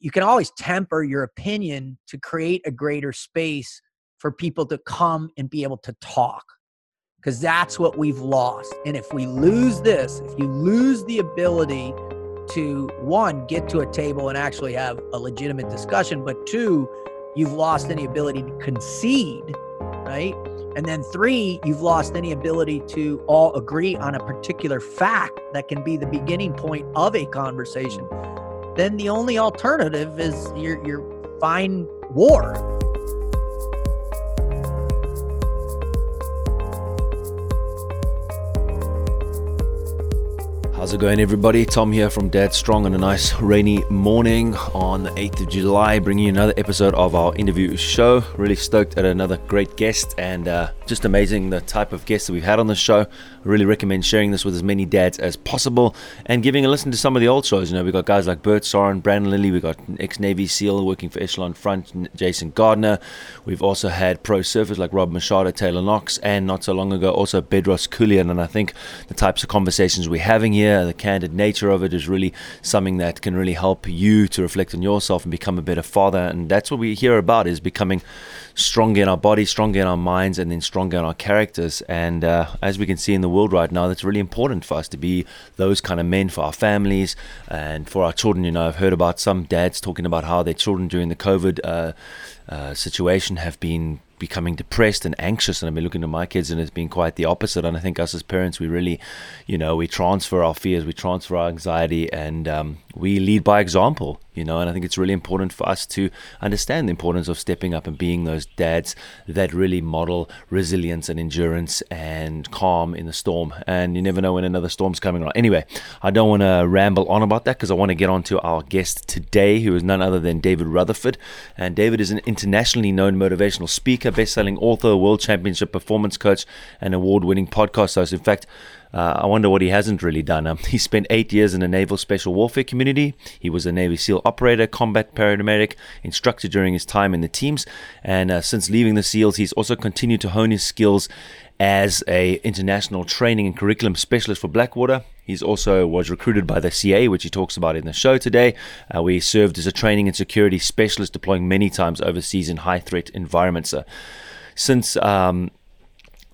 you can always temper your opinion to create a greater space for people to come and be able to talk because that's what we've lost. And if we lose this, if you lose the ability to one, get to a table and actually have a legitimate discussion, but two, you've lost any ability to concede, right? And then three, you've lost any ability to all agree on a particular fact that can be the beginning point of a conversation. Then the only alternative is your your fine war How's it going, everybody? Tom here from Dad Strong on a nice rainy morning on the 8th of July, bringing you another episode of our interview show. Really stoked at another great guest and uh, just amazing the type of guests that we've had on the show. I really recommend sharing this with as many dads as possible and giving a listen to some of the old shows. You know, we've got guys like Bert Soren, Brandon Lilly, we've got ex Navy SEAL working for Echelon Front, Jason Gardner. We've also had pro surfers like Rob Machado, Taylor Knox, and not so long ago also Bedros Keuilian. And I think the types of conversations we're having here the candid nature of it is really something that can really help you to reflect on yourself and become a better father. And that's what we hear about is becoming stronger in our bodies, stronger in our minds, and then stronger in our characters. And uh, as we can see in the world right now, that's really important for us to be those kind of men for our families and for our children. You know, I've heard about some dads talking about how their children during the COVID uh, uh, situation have been becoming depressed and anxious. And I've been looking at my kids, and it's been quite the opposite. And I think us as parents, we really, you know, we transfer our fears, we transfer our anxiety, and um, we lead by example you know and i think it's really important for us to understand the importance of stepping up and being those dads that really model resilience and endurance and calm in the storm and you never know when another storm's coming around anyway i don't want to ramble on about that because i want to get on to our guest today who is none other than david rutherford and david is an internationally known motivational speaker best-selling author world championship performance coach and award-winning podcast host in fact uh, I wonder what he hasn't really done. Um, he spent eight years in the Naval Special Warfare Community. He was a Navy SEAL operator, combat paramedic, instructor during his time in the teams. And uh, since leaving the SEALs, he's also continued to hone his skills as a international training and curriculum specialist for Blackwater. He's also was recruited by the CIA, which he talks about in the show today, uh, served as a training and security specialist, deploying many times overseas in high threat environments. Uh, since um,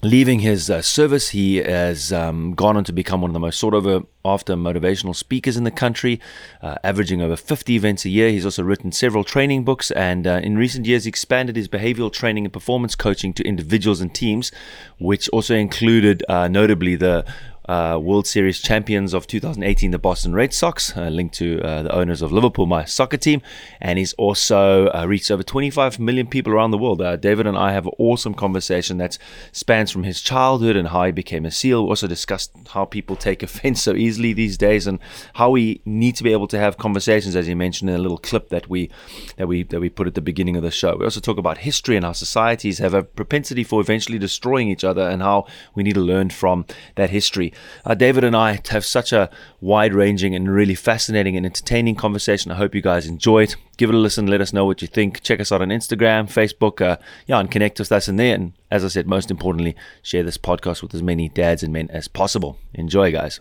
Leaving his uh, service, he has um, gone on to become one of the most sought over after motivational speakers in the country, uh, averaging over 50 events a year. He's also written several training books, and uh, in recent years, expanded his behavioral training and performance coaching to individuals and teams, which also included, uh, notably, the uh, World Series champions of 2018, the Boston Red Sox, uh, linked to uh, the owners of Liverpool, my soccer team, and he's also uh, reached over 25 million people around the world. Uh, David and I have an awesome conversation that spans from his childhood and how he became a SEAL. We also discussed how people take offense so easily these days and how we need to be able to have conversations, as he mentioned in a little clip that we that we that we put at the beginning of the show. We also talk about history and how societies have a propensity for eventually destroying each other and how we need to learn from that history. Uh, David and I have such a wide ranging and really fascinating and entertaining conversation. I hope you guys enjoy it. Give it a listen. Let us know what you think. Check us out on Instagram, Facebook, uh, yeah, and connect with us in there. And as I said, most importantly, share this podcast with as many dads and men as possible. Enjoy, guys.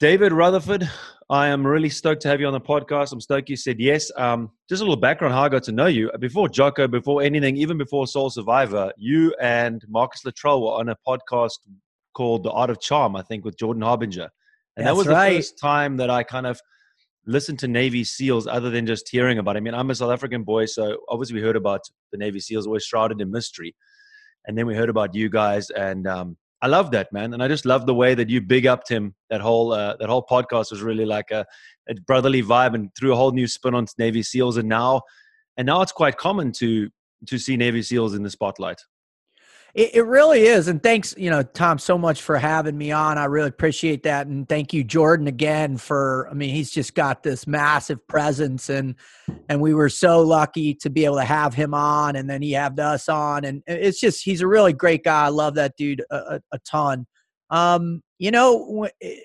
David Rutherford, I am really stoked to have you on the podcast. I'm stoked you said yes. Um, just a little background how I got to know you. Before Jocko, before anything, even before Soul Survivor, you and Marcus Luttrell were on a podcast called The Art of Charm, I think, with Jordan Harbinger. And That's that was right. the first time that I kind of listened to Navy SEALs other than just hearing about it. I mean, I'm a South African boy, so obviously we heard about the Navy SEALs always shrouded in mystery. And then we heard about you guys and um, I love that man, and I just love the way that you big upped him. That whole uh, that whole podcast was really like a, a, brotherly vibe, and threw a whole new spin on Navy SEALs. And now, and now it's quite common to to see Navy SEALs in the spotlight. It, it, really is. And thanks, you know, Tom, so much for having me on. I really appreciate that. And thank you, Jordan, again for I mean, he's just got this massive presence and and we were so lucky to be able to have him on and then he had us on. And it's just he's a really great guy. I love that dude a, a, a ton. Um, you know, eh,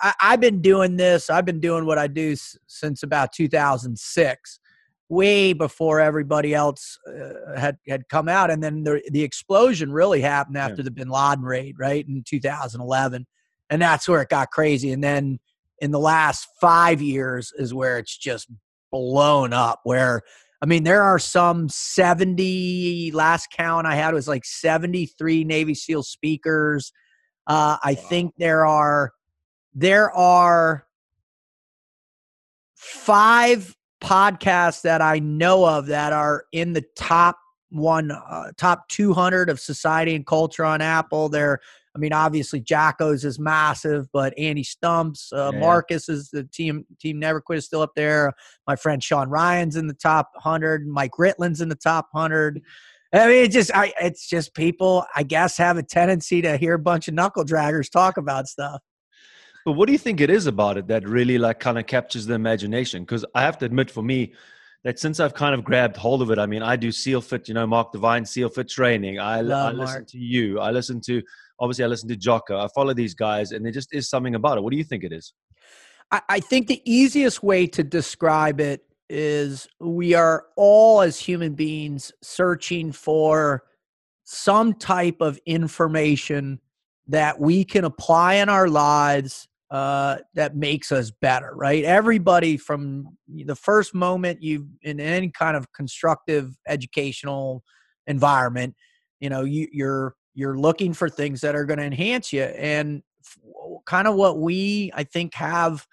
I, I've been doing this, I've been doing what I do since about 2006 way before everybody else uh, had had come out and then the the explosion really happened after yeah. the bin Laden raid right in 2011 and that's where it got crazy and then in the last five years is where it's just blown up. Where I mean, there are some 70, last count I had was like 73 Navy SEAL speakers. Uh, I wow. think there are, there are five podcasts that I know of that are in the top one, uh, top 200 of society and culture on Apple. They're I mean, obviously Jocko's is massive, but Andy Stumpf's, uh, yeah. Marcus is the team. Team Never Quit is still up there. My friend Sean Ryan's in the top hundred. Mike Ritland's in the top hundred. I mean, it's just, I, it's just people, I guess, have a tendency to hear a bunch of knuckle draggers talk about stuff. But what do you think it is about it that really like kind of captures the imagination? Because I have to admit, for me, that since I've kind of grabbed hold of it, I mean, I do SEAL Fit, you know, Mark Divine SEAL Fit training. I, I listen to you. I listen to obviously I listen to Jocko. I follow these guys, and there just is something about it. What do you think it is? I, I think the easiest way to describe it is we are all as human beings searching for some type of information that we can apply in our lives uh, that makes us better, right? Everybody from the first moment you in any kind of constructive educational environment, you know, you, you're you're looking for things that are going to enhance you and kind of what we i think have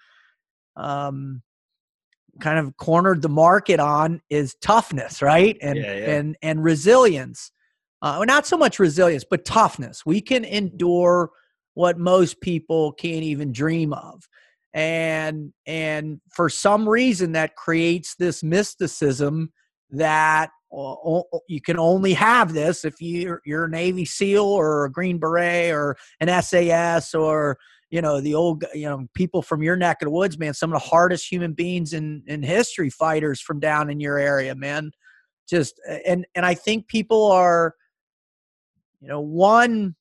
um, kind of cornered the market on is toughness right and yeah, yeah. and and resilience uh, not so much resilience but toughness we can endure what most people can't even dream of and and for some reason that creates this mysticism that you can only have this if you're, you're a Navy SEAL or a Green Beret or an SAS or you know the old you know people from your neck of the woods, man. Some of the hardest human beings in in history, fighters from down in your area, man. Just and and I think people are, you know, one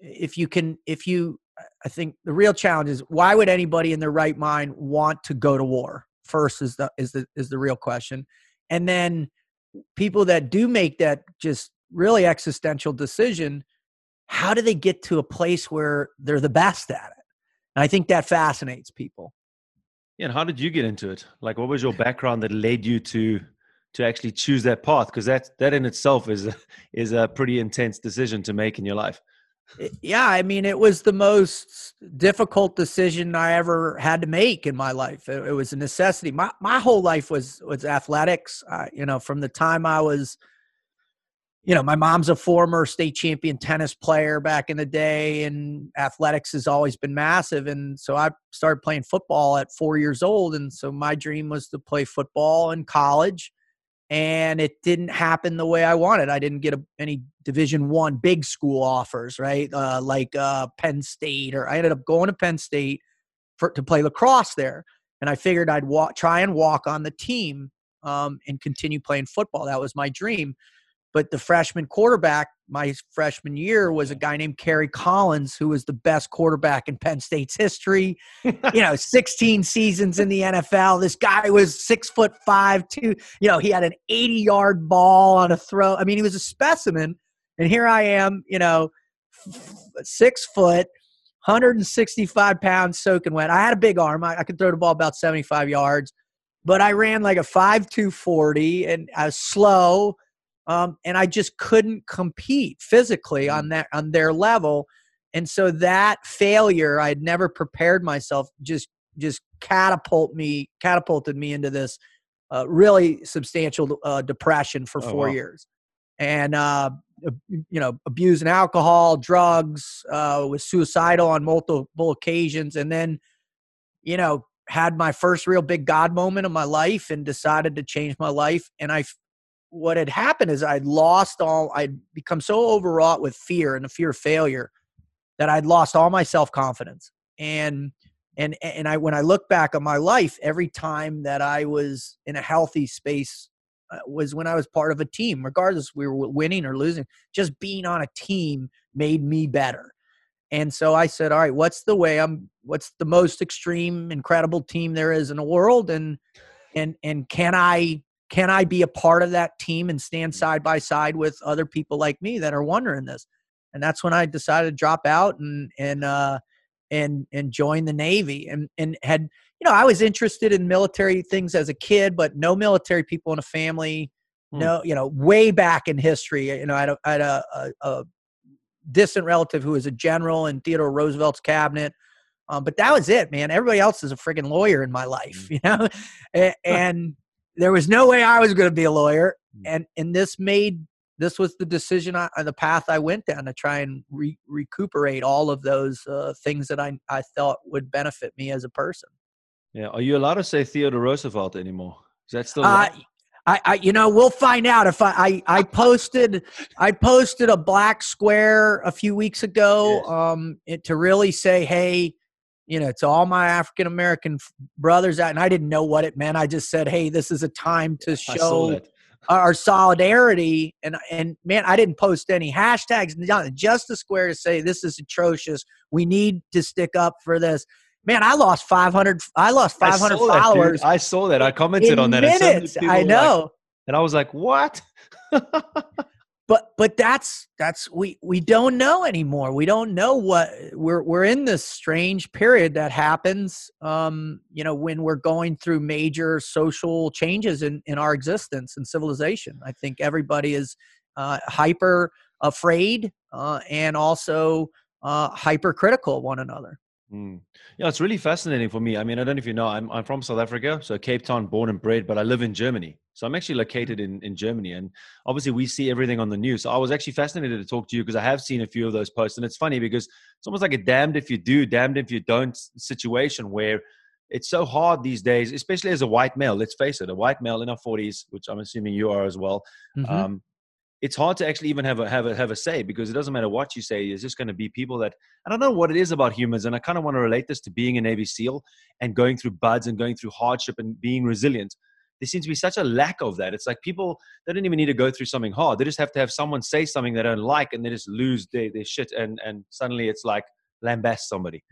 if you can if you I think the real challenge is why would anybody in their right mind want to go to war? First is the is the is the real question, and then people that do make that just really existential decision, how do they get to a place where they're the best at it? And I think that fascinates people. Yeah, and how did you get into it? Like, what was your background that led you to to actually choose that path? Because that that in itself is a, is a pretty intense decision to make in your life yeah, I mean, it was the most difficult decision I ever had to make in my life. It, it was a necessity. My my whole life was was athletics. Uh, you know, from the time I was, you know, my mom's a former state champion tennis player back in the day, and athletics has always been massive. And so I started playing football at four years old, and so my dream was to play football in college and it didn't happen the way I wanted. I didn't get a, any Division One big school offers, right? Uh, like uh, Penn State, or I ended up going to Penn State for to play lacrosse there, and I figured I'd walk, try and walk on the team um, and continue playing football. That was my dream. But the freshman quarterback my freshman year was a guy named Kerry Collins, who was the best quarterback in Penn State's history. you know, 16 seasons in the NFL. This guy was six foot five, two. You know, he had an 80 yard ball on a throw. I mean, he was a specimen. And here I am, you know, six foot, 165 pounds soaking wet. I had a big arm. I, I could throw the ball about 75 yards, but I ran like a 5'240 and I was slow um, and I just couldn't compete physically on mm. that on their level. And so that failure, I had never prepared myself, just just catapult me catapulted me into this uh, really substantial uh, depression for oh, four wow. years, and uh, you know, abusing alcohol, drugs, uh, was suicidal on multiple occasions, and then you know had my first real big God moment of my life and decided to change my life. And I what had happened is I'd lost all, I'd become so overwrought with fear and the fear of failure that I'd lost all my self confidence. And, and, and I, when I look back on my life, every time that I was in a healthy space uh, was when I was part of a team, regardless we were winning or losing, just being on a team made me better. And so I said, all right, what's the way I'm, what's the most extreme, incredible team there is in the world? And, and, and can I can I be a part of that team and stand side by side with other people like me that are wondering this? And that's when I decided to drop out and and uh, and and join the Navy and and had you know I was interested in military things as a kid, but no military people in a family. Hmm. No, you know, way back in history, you know, I had a, I had a, a, a distant relative who was a general in Theodore Roosevelt's cabinet. Um, but that was it, man. Everybody else is a freaking lawyer in my life, hmm. you know, and, and there was no way I was going to be a lawyer. Hmm. And and this made this was the decision, I, the path I went down to try and re- recuperate all of those uh, things that I, I thought would benefit me as a person. Yeah. Are you allowed to say Theodore Roosevelt anymore? Is that still? Uh, I, I, you know, we'll find out if I, I, I posted, I posted a black square a few weeks ago, yes. um, it, to really say, hey, you know, to all my African American brothers out, and I didn't know what it meant. I just said, hey, this is a time to show our solidarity and and man i didn't post any hashtags just a square to say this is atrocious. We need to stick up for this. Man i lost 500 i lost 500 followers that, I saw that. I commented on that minutes, i know like, and i was like what but but that's that's we we don't know anymore. We don't know what we're we're in this strange period that happens um you know when we're going through major social changes in in our existence and civilization. I think everybody is uh hyper afraid uh and also uh hypercritical of one another Mm. Yeah, it's really fascinating for me. I mean, I don't know if you know, I'm, I'm from South Africa, so Cape Town, born and bred, but I live in Germany. So I'm actually located in, in Germany. And obviously, we see everything on the news. So I was actually fascinated to talk to you because I have seen a few of those posts. And it's funny because it's almost like a damned if you do, damned if you don't situation where it's so hard these days, especially as a white male. Let's face it, a white male in our 40s, which I'm assuming you are as well. Mm-hmm. Um, it's hard to actually even have a have a have a say because it doesn't matter what you say. It's just going to be people that I don't know what it is about humans, and I kind of want to relate this to being a Navy SEAL and going through BUD/S and going through hardship and being resilient. There seems to be such a lack of that. It's like people they don't even need to go through something hard. They just have to have someone say something they don't like, and they just lose their, their shit, and and suddenly it's like lambast somebody.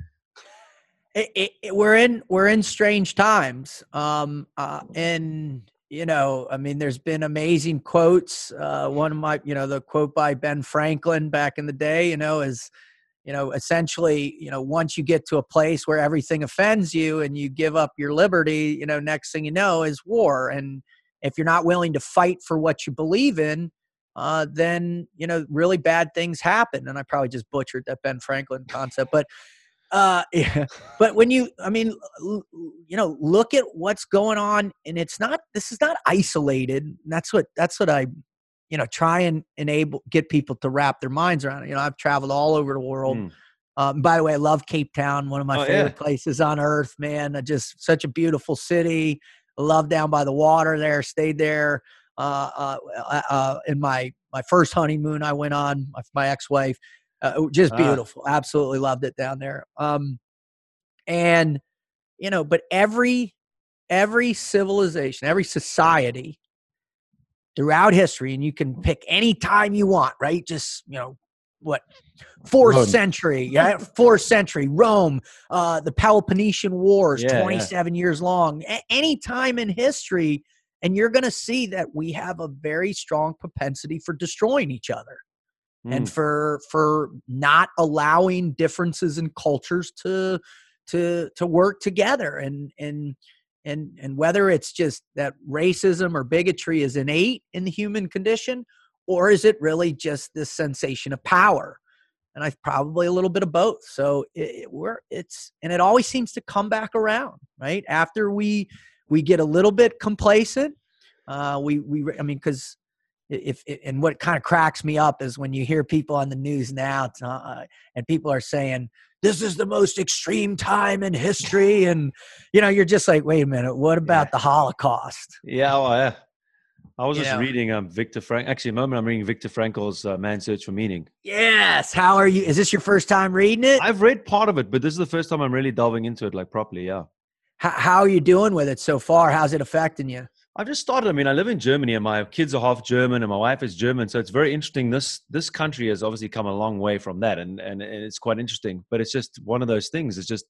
It, it, it, we're in we're in strange times, um, uh, and you know, I mean, there's been amazing quotes. Uh, one of my, you know, the quote by Ben Franklin back in the day, you know, is, you know, essentially, you know, once you get to a place where everything offends you and you give up your liberty, you know, next thing you know is war. And if you're not willing to fight for what you believe in, uh, then you know really bad things happen. And I probably just butchered that Ben Franklin concept, but uh yeah. but when you i mean you know look at what's going on and it's not this is not isolated that's what that's what i you know try and enable get people to wrap their minds around you know i've traveled all over the world mm. um, by the way i love cape town one of my oh, favorite yeah. places on earth man just such a beautiful city I love down by the water there stayed there uh, uh, uh, uh in my my first honeymoon i went on my, my ex-wife uh, just ah. beautiful. Uh. Absolutely loved it down there. Um, and you know, but every every civilization, every society throughout history, and you can pick any time you want, right? Just you know, what fourth Rome. century, yeah, fourth century Rome, uh, the Peloponnesian Wars, yeah, twenty seven yeah. years long. A- any time in history, and you're going to see that we have a very strong propensity for destroying each other and mm. for for not allowing differences in cultures to to to work together and and and and whether it's just that racism or bigotry is innate in the human condition or is it really just this sensation of power? And i probably a little bit of both. So it, it, we're it's and it always seems to come back around right? After we we get a little bit complacent uh we we i mean because if, and what kind of cracks me up is when you hear people on the news now uh, and people are saying this is the most extreme time in history and you know you're just like wait a minute what about yeah. the holocaust yeah well, yeah I was you just know. reading um, Viktor Frankl. Actually, a moment I'm reading Viktor Frankl's uh, Man's Search for Meaning. Yes. How are you? Is this your first time reading it? I've read part of it, but this is the first time I'm really delving into it like properly. Yeah. How, how are you doing with it so far? How's it affecting you? I've just started. I mean, I live in Germany, and my kids are half German, and my wife is German. So it's very interesting. This this country has obviously come a long way from that, and and, and it's quite interesting. But it's just one of those things. It's just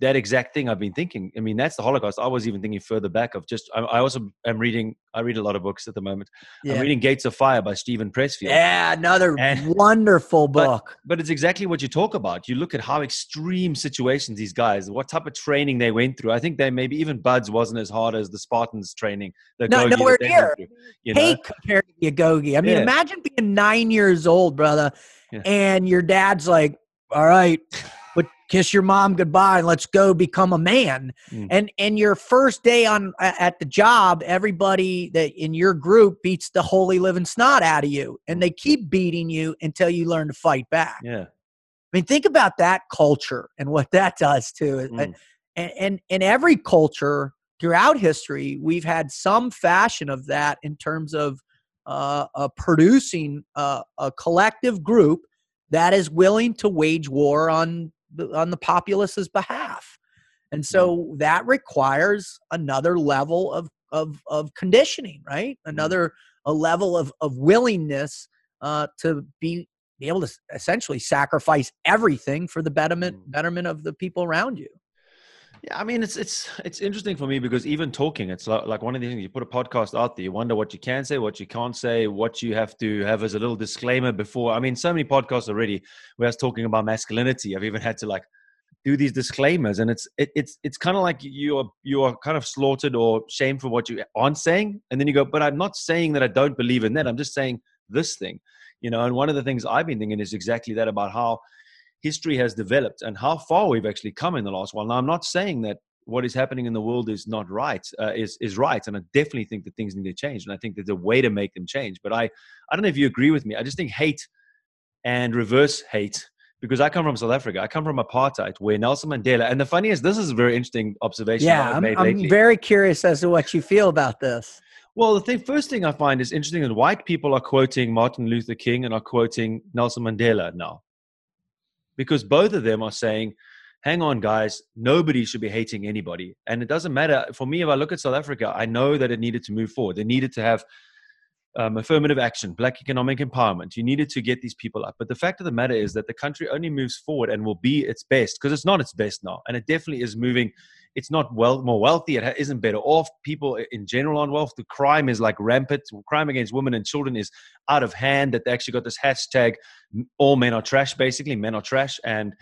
that exact thing I've been thinking. I mean, that's the Holocaust. I was even thinking further back of just. I, I also am reading. I read a lot of books at the moment. Yeah. I'm reading Gates of Fire by Steven Pressfield. Yeah, another and, wonderful book. But, but, it's exactly what you talk about. You look at how extreme situations these guys, what type of training they went through. I think they maybe even BUD/S wasn't as hard as the Spartans training. The no, nowhere near. Through, you know? Hey, compared to the Agoge. I mean, yeah. imagine being nine years old, brother, yeah. and your dad's like, "All right." Kiss your mom goodbye and let's go become a man mm. and and your first day on at the job everybody that in your group beats the holy living snot out of you and they keep beating you until you learn to fight back yeah i mean think about that culture and what that does too mm. and, and in every culture throughout history we've had some fashion of that in terms of uh, uh, producing a collective group that is willing to wage war on on the populace's behalf. And so that requires another level of of of conditioning, right? Mm-hmm. Another a level of of willingness uh, to be be able to essentially sacrifice everything for the betterment mm. betterment of the people around you. Yeah, I mean it's it's it's interesting for me because even talking, it's like, like one of the things you put a podcast out there, you wonder what you can say, what you can't say, what you have to have as a little disclaimer before. I mean, so many podcasts already where I was talking about masculinity. I've even had to like do these disclaimers, and it's it, it's it's kind of like you are you are kind of slaughtered or shamed for what you aren't saying, and then you go, but I'm not saying that I don't believe in that. I'm just saying this thing, you know. And one of the things I've been thinking is exactly that about how history has developed and how far we've actually come in the last while. Now, I'm not saying that what is happening in the world is not right, uh, is is right, and I definitely think that things need to change, and I think there's a way to make them change. But I, I don't know if you agree with me. I just think hate and reverse hate because I come from South Africa. I come from apartheid, where Nelson Mandela. And the funny is, this is a very interesting observation. Yeah, I'm, I'm very curious as to what you feel about this. Well, the thing, first thing I find is interesting that white people are quoting Martin Luther King and are quoting Nelson Mandela now because both of them are saying, hang on, guys, nobody should be hating anybody. And it doesn't matter. For me, if I look at South Africa, I know that it needed to move forward. They needed to have um, affirmative action, black economic empowerment. You needed to get these people up. But the fact of the matter is that the country only moves forward and will be its best because it's not its best now. And it definitely is moving. It's not well more wealthy. It isn't better off. People in general on wealth. The crime is like rampant. Crime against women and children is out of hand. That they actually got this hashtag all men are trash, basically, men are trash. And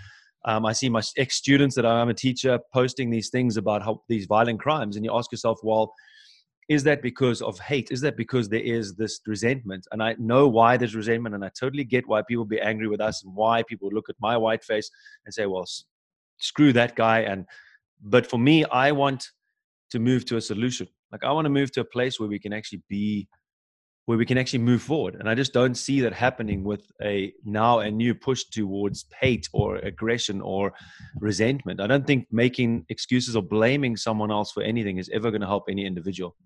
um, I see my ex students that I'm a teacher posting these things about how these violent crimes. And you ask yourself, well, is that because of hate? Is that because there is this resentment? And I know why there's resentment, and I totally get why people be angry with us and why people look at my white face and say, well, screw that guy. And but for me, I want to move to a solution. Like I want to move to a place where we can actually be where we can actually move forward. And I just don't see that happening with a now a new push towards hate or aggression or resentment. I don't think making excuses or blaming someone else for anything is ever going to help any individual.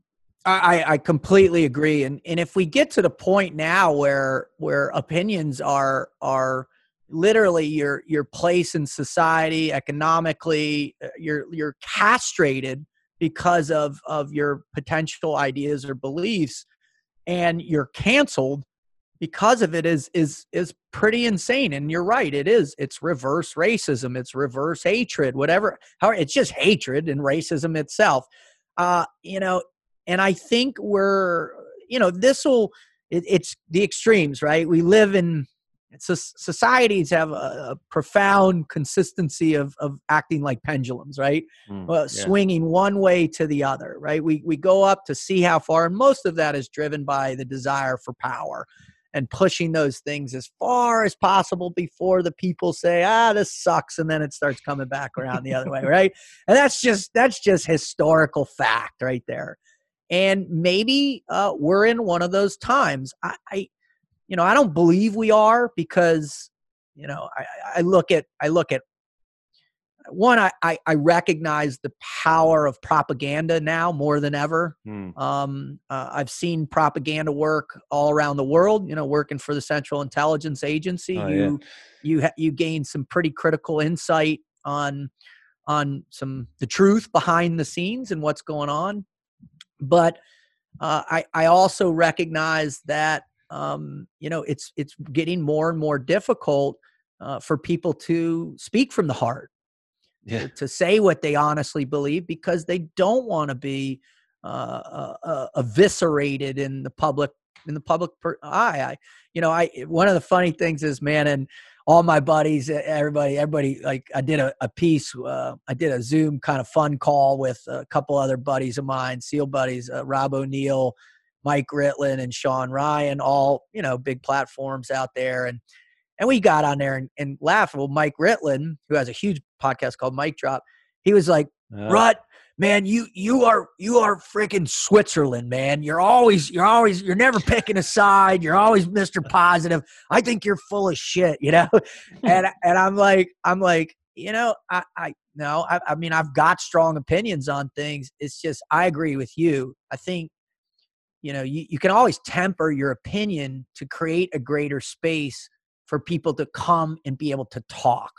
I, I completely agree. And and if we get to the point now where where opinions are are literally your your place in society economically uh, you're you're castrated because of of your potential ideas or beliefs and you're canceled because of it is is is pretty insane. And you're right it is. It's reverse racism it's reverse hatred whatever how it's just hatred and racism itself. Uh you know and i think we're you know this will it, it's the extremes right? We live in so societies have a, a, profound consistency of, of acting like pendulums, right? Mm, uh, yeah. Swinging one way to the other, right? We, we go up to see how far, and most of that is driven by the desire for power and pushing those things as far as possible before the people say, ah, this sucks. And then it starts coming back around the other way, right? And that's just, that's just historical fact right there. And maybe uh, we're in one of those times. I, I you know, I don't believe we are because, you know, I, I look at I look at one, I, I, I recognize the power of propaganda now more than ever. Hmm. Um, uh, I've seen propaganda work all around the world. You know, working for the Central Intelligence Agency, oh, you yeah. you ha- you gain some pretty critical insight on on some the truth behind the scenes and what's going on. But uh, I I also recognize that um, you know it's it's getting more and more difficult uh, for people to speak from the heart yeah. to, to, say what they honestly believe because they don't want to be uh, uh, uh, eviscerated in the public in the public per- eye. I, you know, I one of the funny things is, man, and all my buddies, everybody, everybody, like I did a, a piece, uh, I did a Zoom kind of fun call with a couple other buddies of mine, SEAL buddies, uh, Rob O'Neill, Mike Ritland, and Sean Ryan, all you know, big platforms out there, and and we got on there and, and laughed. Well, Mike Ritland, who has a huge podcast called Mike Drop, he was like, uh, Rut, man, you you are you are freaking Switzerland, man. You're always you're always you're never picking a side. You're always Mr. Positive. I think you're full of shit, you know. and and I'm like I'm like you know I I no I, I mean I've got strong opinions on things. It's just I agree with you. I think you know you, you can always temper your opinion to create a greater space for people to come and be able to talk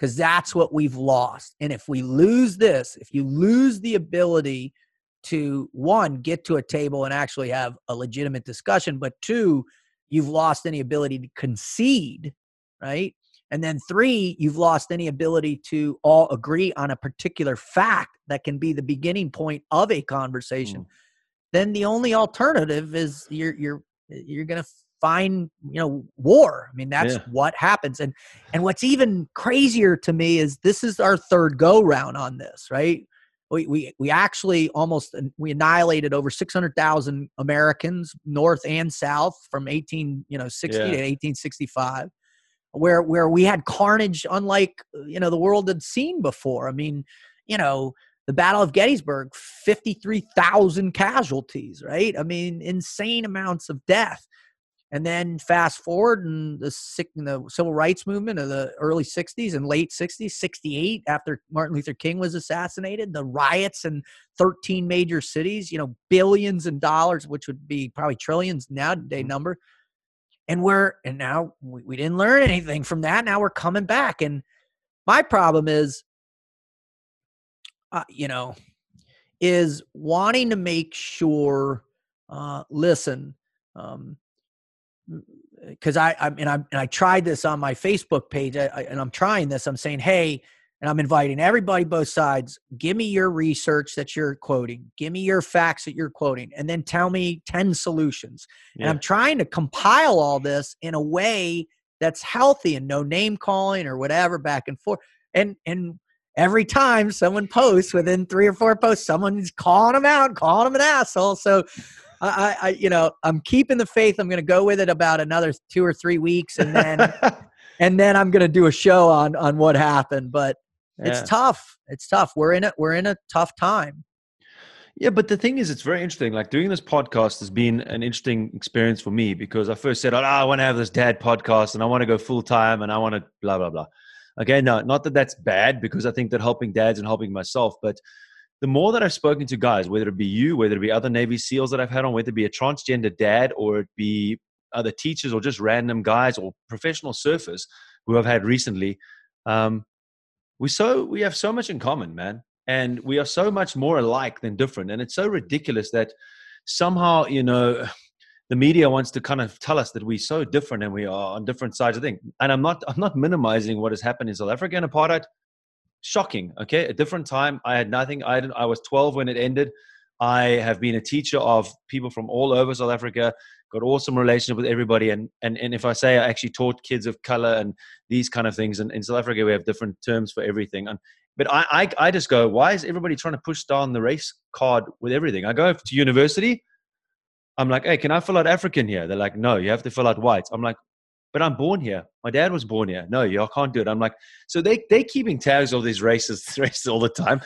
because that's what we've lost. And if we lose this, if you lose the ability to one, get to a table and actually have a legitimate discussion, but two, you've lost any ability to concede, right? And then three, you've lost any ability to all agree on a particular fact that can be the beginning point of a conversation. Mm. Then the only alternative is you're you're you're going to find you know war i mean that's yeah. what happens and and what's even crazier to me is this is our third go round on this right we we, we actually almost we annihilated over 600,000 Americans north and south from 18 you know 60 yeah. to 1865 where where we had carnage unlike you know the world had seen before i mean you know the Battle of Gettysburg, 53,000 casualties, right? I mean, insane amounts of death. And then fast forward in the, in the civil rights movement of the early 60s and late 60s, 68, after Martin Luther King was assassinated, the riots in 13 major cities, you know, billions in dollars, which would be probably trillions nowadays mm-hmm. number. And we're, and now we, we didn't learn anything from that. Now we're coming back. And my problem is, uh, you know, is wanting to make sure, uh, listen, um, because I, I and I and I tried this on my Facebook page, I, I, and I'm trying this. I'm saying, hey, and I'm inviting everybody, both sides. Give me your research that you're quoting. Give me your facts that you're quoting, and then tell me ten solutions. Yeah. And I'm trying to compile all this in a way that's healthy and no name calling or whatever back and forth. And and every time someone posts within three or four posts, someone's calling them out, calling them an asshole. So I, I, you know, I'm keeping the faith. I'm going to go with it about another two or three weeks, and then, and then I'm going to do a show on on what happened. But yeah. it's tough. It's tough. We're in it. We're in a tough time. Yeah, but the thing is, it's very interesting. Like doing this podcast has been an interesting experience for me because I first said, "Oh, I want to have this dad podcast, and I want to go full time, and I want to blah blah blah." Okay, no, not that that's bad because I think that helping dads and helping myself, but the more that I've spoken to guys, whether it be you, whether it be other Navy SEALs that I've had on, whether it be a transgender dad or it be other teachers or just random guys or professional surfers who I've had recently, um, we so we have so much in common, man, and we are so much more alike than different. And it's so ridiculous that somehow you know the media wants to kind of tell us that we're so different and we are on different sides of things. And I'm not I'm not minimizing what has happened in South Africa and apartheid shocking. Okay, a different time. I had nothing. I I was 12 when it ended. I have been a teacher of people from all over South Africa. Got awesome relationship with everybody, and and and if I say I actually taught kids of color and these kind of things, and in South Africa we have different terms for everything. And but I, I I just go, why is everybody trying to push down the race card with everything? I go to university. I'm like, hey, can I fill out African here? They're like, no, you have to fill out white. I'm like, but I'm born here. My dad was born here. No, you can't do it. I'm like, so they they keeping tags of these races races all the time,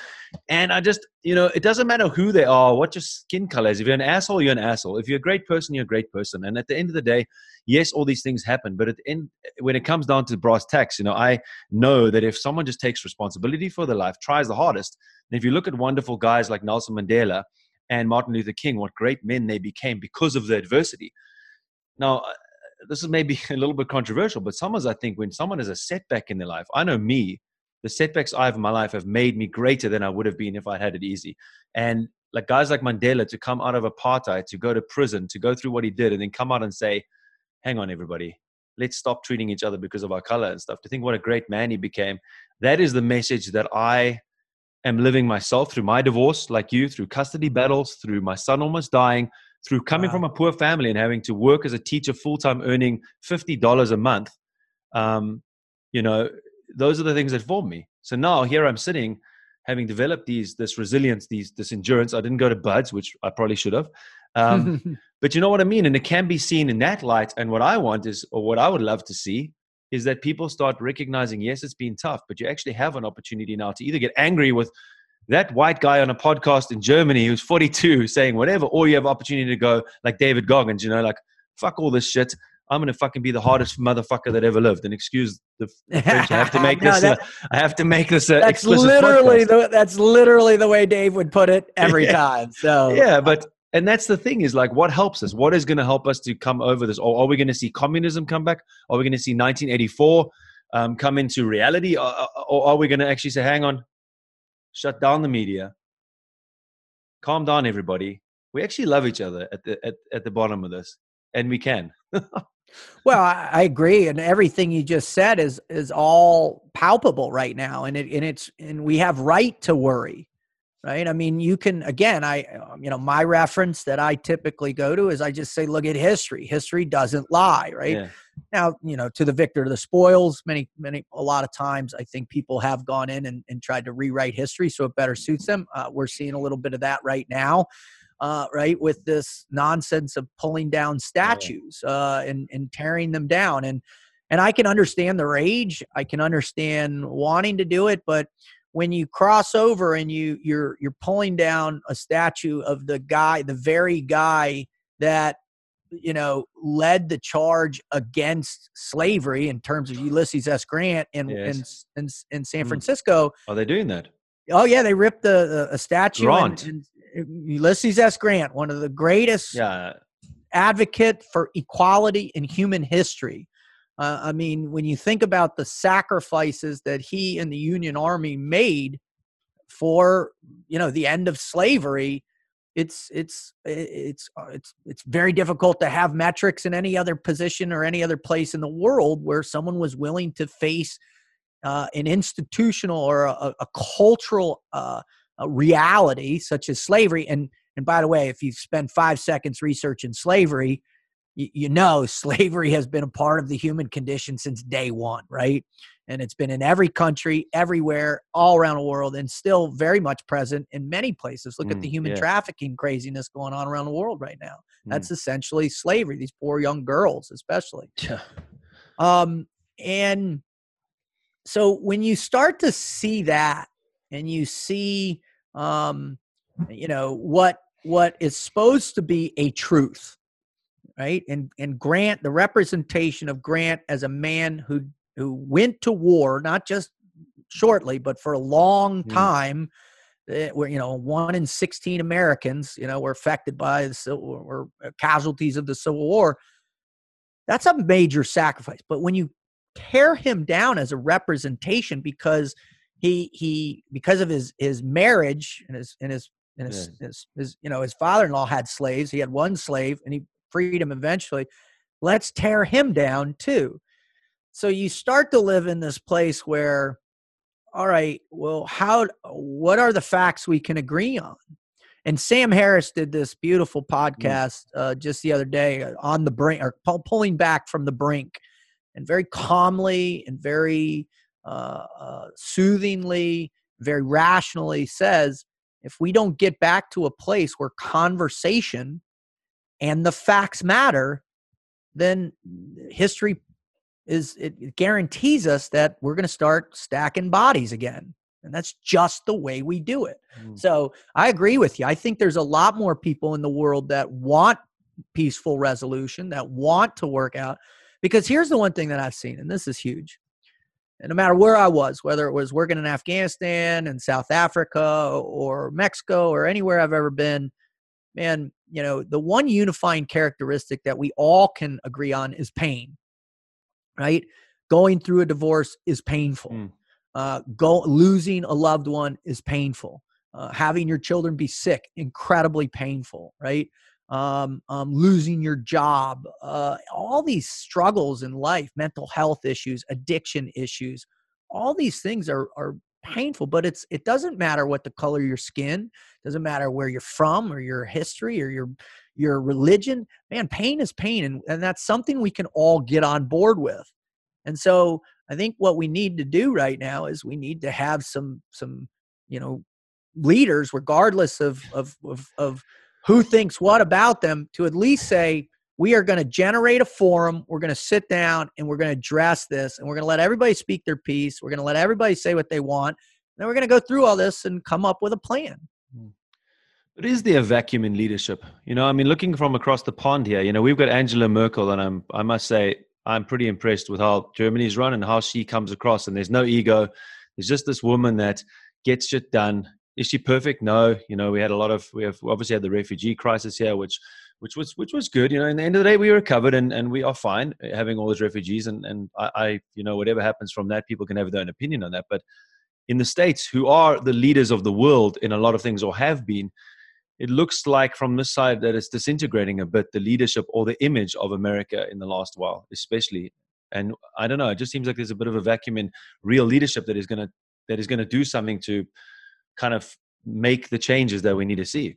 and I just you know it doesn't matter who they are, what your skin color is. If you're an asshole, you're an asshole. If you're a great person, you're a great person. And at the end of the day, yes, all these things happen, but at the end, when it comes down to brass tacks, you know, I know that if someone just takes responsibility for their life, tries the hardest, and if you look at wonderful guys like Nelson Mandela and Martin Luther King, what great men they became because of the adversity. Now, uh, this is maybe a little bit controversial, but sometimes I think when someone has a setback in their life, I know me, the setbacks I have in my life have made me greater than I would have been if I had it easy. And like guys like Mandela to come out of apartheid, to go to prison, to go through what he did, and then come out and say, hang on, everybody, let's stop treating each other because of our color and stuff. To think what a great man he became. That is the message that I am living myself through my divorce, like you, through custody battles, through my son almost dying, through coming wow. from a poor family and having to work as a teacher full time, earning fifty dollars a month. Um, you know, those are the things that formed me. So now here I'm sitting, having developed these this resilience, these this endurance. I didn't go to BUD/S, which I probably should have. Um, but you know what I mean, and it can be seen in that light. And what I want is, or what I would love to see, is that people start recognizing, yes, it's been tough, but you actually have an opportunity now to either get angry with that white guy on a podcast in Germany who's 42 saying whatever, or you have opportunity to go like David Goggins, you know, like fuck all this shit. I'm gonna fucking be the hardest motherfucker that ever lived. And excuse the French, I have to make no, this. That, uh, I have to make this. Uh, that's literally the, that's literally the way Dave would put it every yeah. time. So yeah, but and that's the thing is like what helps us? What is going to help us to come over this? Or are we going to see communism come back? Are we going to see 1984 um, come into reality? Or, or are we going to actually say, hang on, shut down the media, calm down, everybody? We actually love each other at the at, at the bottom of this, and we can. well, I, I, agree, and everything you just said is is all palpable right now, and it and it's and we have right to worry, right? I mean, you can again, I um, you know my reference that I typically go to is I just say, look at history. History doesn't lie, right? Yeah. Now, you know, to the victor of the spoils. Many, many, a lot of times, I think people have gone in and, and tried to rewrite history so it better suits them. Uh, we're seeing a little bit of that right now uh, right, with this nonsense of pulling down statues uh, and and tearing them down, and and I can understand the rage, I can understand wanting to do it, but when you cross over and you you're you're pulling down a statue of the guy, the very guy that you know led the charge against slavery in terms of Ulysses S. Grant in yes. in, in, in San hmm. Francisco. Are they doing that? Oh yeah, they ripped the, a statue and, and, Ulysses S. Grant, one of the greatest yeah. advocate for equality in human history. Uh, I mean, when you think about the sacrifices that he and the Union Army made for, you know, the end of slavery, it's it's it's uh, it's it's very difficult to have metrics in any other position or any other place in the world where someone was willing to face uh, an institutional or a, a cultural uh, a reality such as slavery. And and by the way, if you spend five seconds researching slavery, you, you know slavery has been a part of the human condition since day one, right? And it's been in every country, everywhere, all around the world, and still very much present in many places. Look mm, at the human yeah. trafficking craziness going on around the world right now. That's mm. essentially slavery. These poor young girls, especially. Yeah. Um, and so when you start to see that and you see um, you know what what is supposed to be a truth right and and grant the representation of grant as a man who who went to war not just shortly but for a long hmm. time mm. where you know one in 16 americans you know were affected by the civil or casualties of the civil war that's a major sacrifice but when you tear him down as a representation because he he because of his his marriage and his and his and his, yeah. his, his you know his father-in-law had slaves he had one slave and he freed him eventually let's tear him down too so you start to live in this place where all right well how what are the facts we can agree on and sam harris did this beautiful mm. podcast uh, just the other day uh, on the brink or pulling back from the brink and very calmly and very uh, uh, soothingly, very rationally says if we don't get back to a place where conversation and the facts matter, then history is it guarantees us that we're going to start stacking bodies again. And that's just the way we do it. Mm. So I agree with you. I think there's a lot more people in the world that want peaceful resolution, that want to work out. Because here's the one thing that I've seen, and this is huge and no matter where I was, whether it was working in Afghanistan and South Africa or Mexico or anywhere I've ever been, man, you know, the one unifying characteristic that we all can agree on is pain, right? Going through a divorce is painful. Mm. Uh, go losing a loved one is painful. Uh, having your children be sick, incredibly painful, right? um, um, losing your job, uh, all these struggles in life, mental health issues, addiction issues, all these things are are painful. But it's it doesn't matter what the color your skin, doesn't matter where you're from or your history or your your religion. Man, pain is pain, and, and that's something we can all get on board with. And so I think what we need to do right now is we need to have some some you know leaders, regardless of of of, of who thinks what about them, to at least say we are going to generate a forum. We're going to sit down and we're going to address this, and we're going to let everybody speak their piece. We're going to let everybody say what they want. And Then we're going to go through all this and come up with a plan. Hmm. But is there a vacuum in leadership? You know, I mean, looking from across the pond here, you know, we've got Angela Merkel, and I'm, I must say, I'm pretty impressed with how Germany's run and how she comes across. And there's no ego. There's just this woman that gets shit done. Is she perfect? No. You know, we had a lot of we have obviously had the refugee crisis here, which which was which was good. You know, in the end of the day, we recovered and, and we are fine eh, having all those refugees. And and I, I you know whatever happens from that, people can have their own opinion on that. But in the states, who are the leaders of the world in a lot of things or have been, it looks like from this side that it's disintegrating a bit the leadership or the image of America in the last while, especially. And I don't know, it just seems like there's a bit of a vacuum in real leadership that is gonna that is gonna do something to kind of make the changes that we need to see.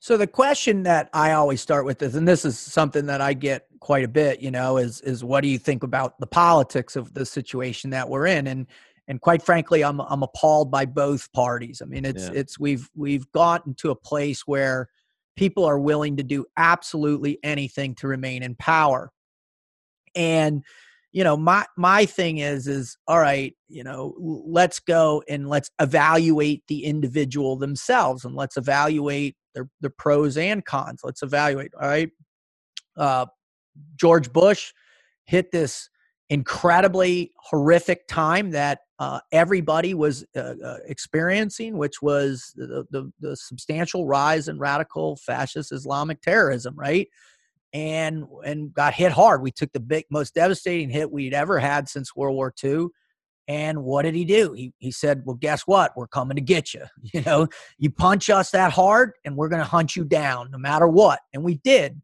So the question that I always start with is, and this is something that I get quite a bit, you know, is is what do you think about the politics of the situation that we're in? And and quite frankly, I'm I'm appalled by both parties. I mean, it's yeah. it's we've we've gotten to a place where people are willing to do absolutely anything to remain in power. And you know, my my thing is is all right, you know, let's go and let's evaluate the individual themselves and let's evaluate their their pros and cons. Let's evaluate, all right? Uh George Bush hit this incredibly horrific time that uh, everybody was uh, uh, experiencing, which was the, the, the, substantial rise in radical fascist Islamic terrorism, right? And and got hit hard. We took the big, most devastating hit we'd ever had since World War II. And what did he do? He he said, "Well, guess what? We're coming to get you. You know, you punch us that hard, and we're going to hunt you down, no matter what." And we did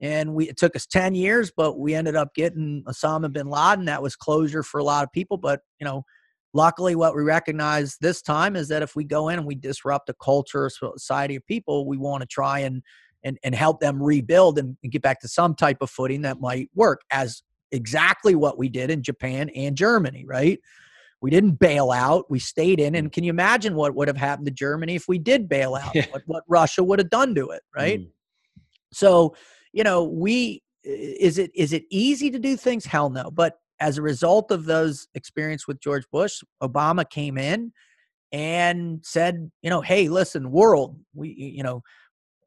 and we it took us 10 years but we ended up getting osama bin laden that was closure for a lot of people but you know luckily what we recognize this time is that if we go in and we disrupt a culture society of people we want to try and and, and help them rebuild and, and get back to some type of footing that might work as exactly what we did in japan and germany right we didn't bail out we stayed in and can you imagine what would have happened to germany if we did bail out yeah. what, what russia would have done to it right mm. so you know, we is it is it easy to do things? Hell no. But as a result of those experience with George Bush, Obama came in and said, you know, hey, listen, world, we you know,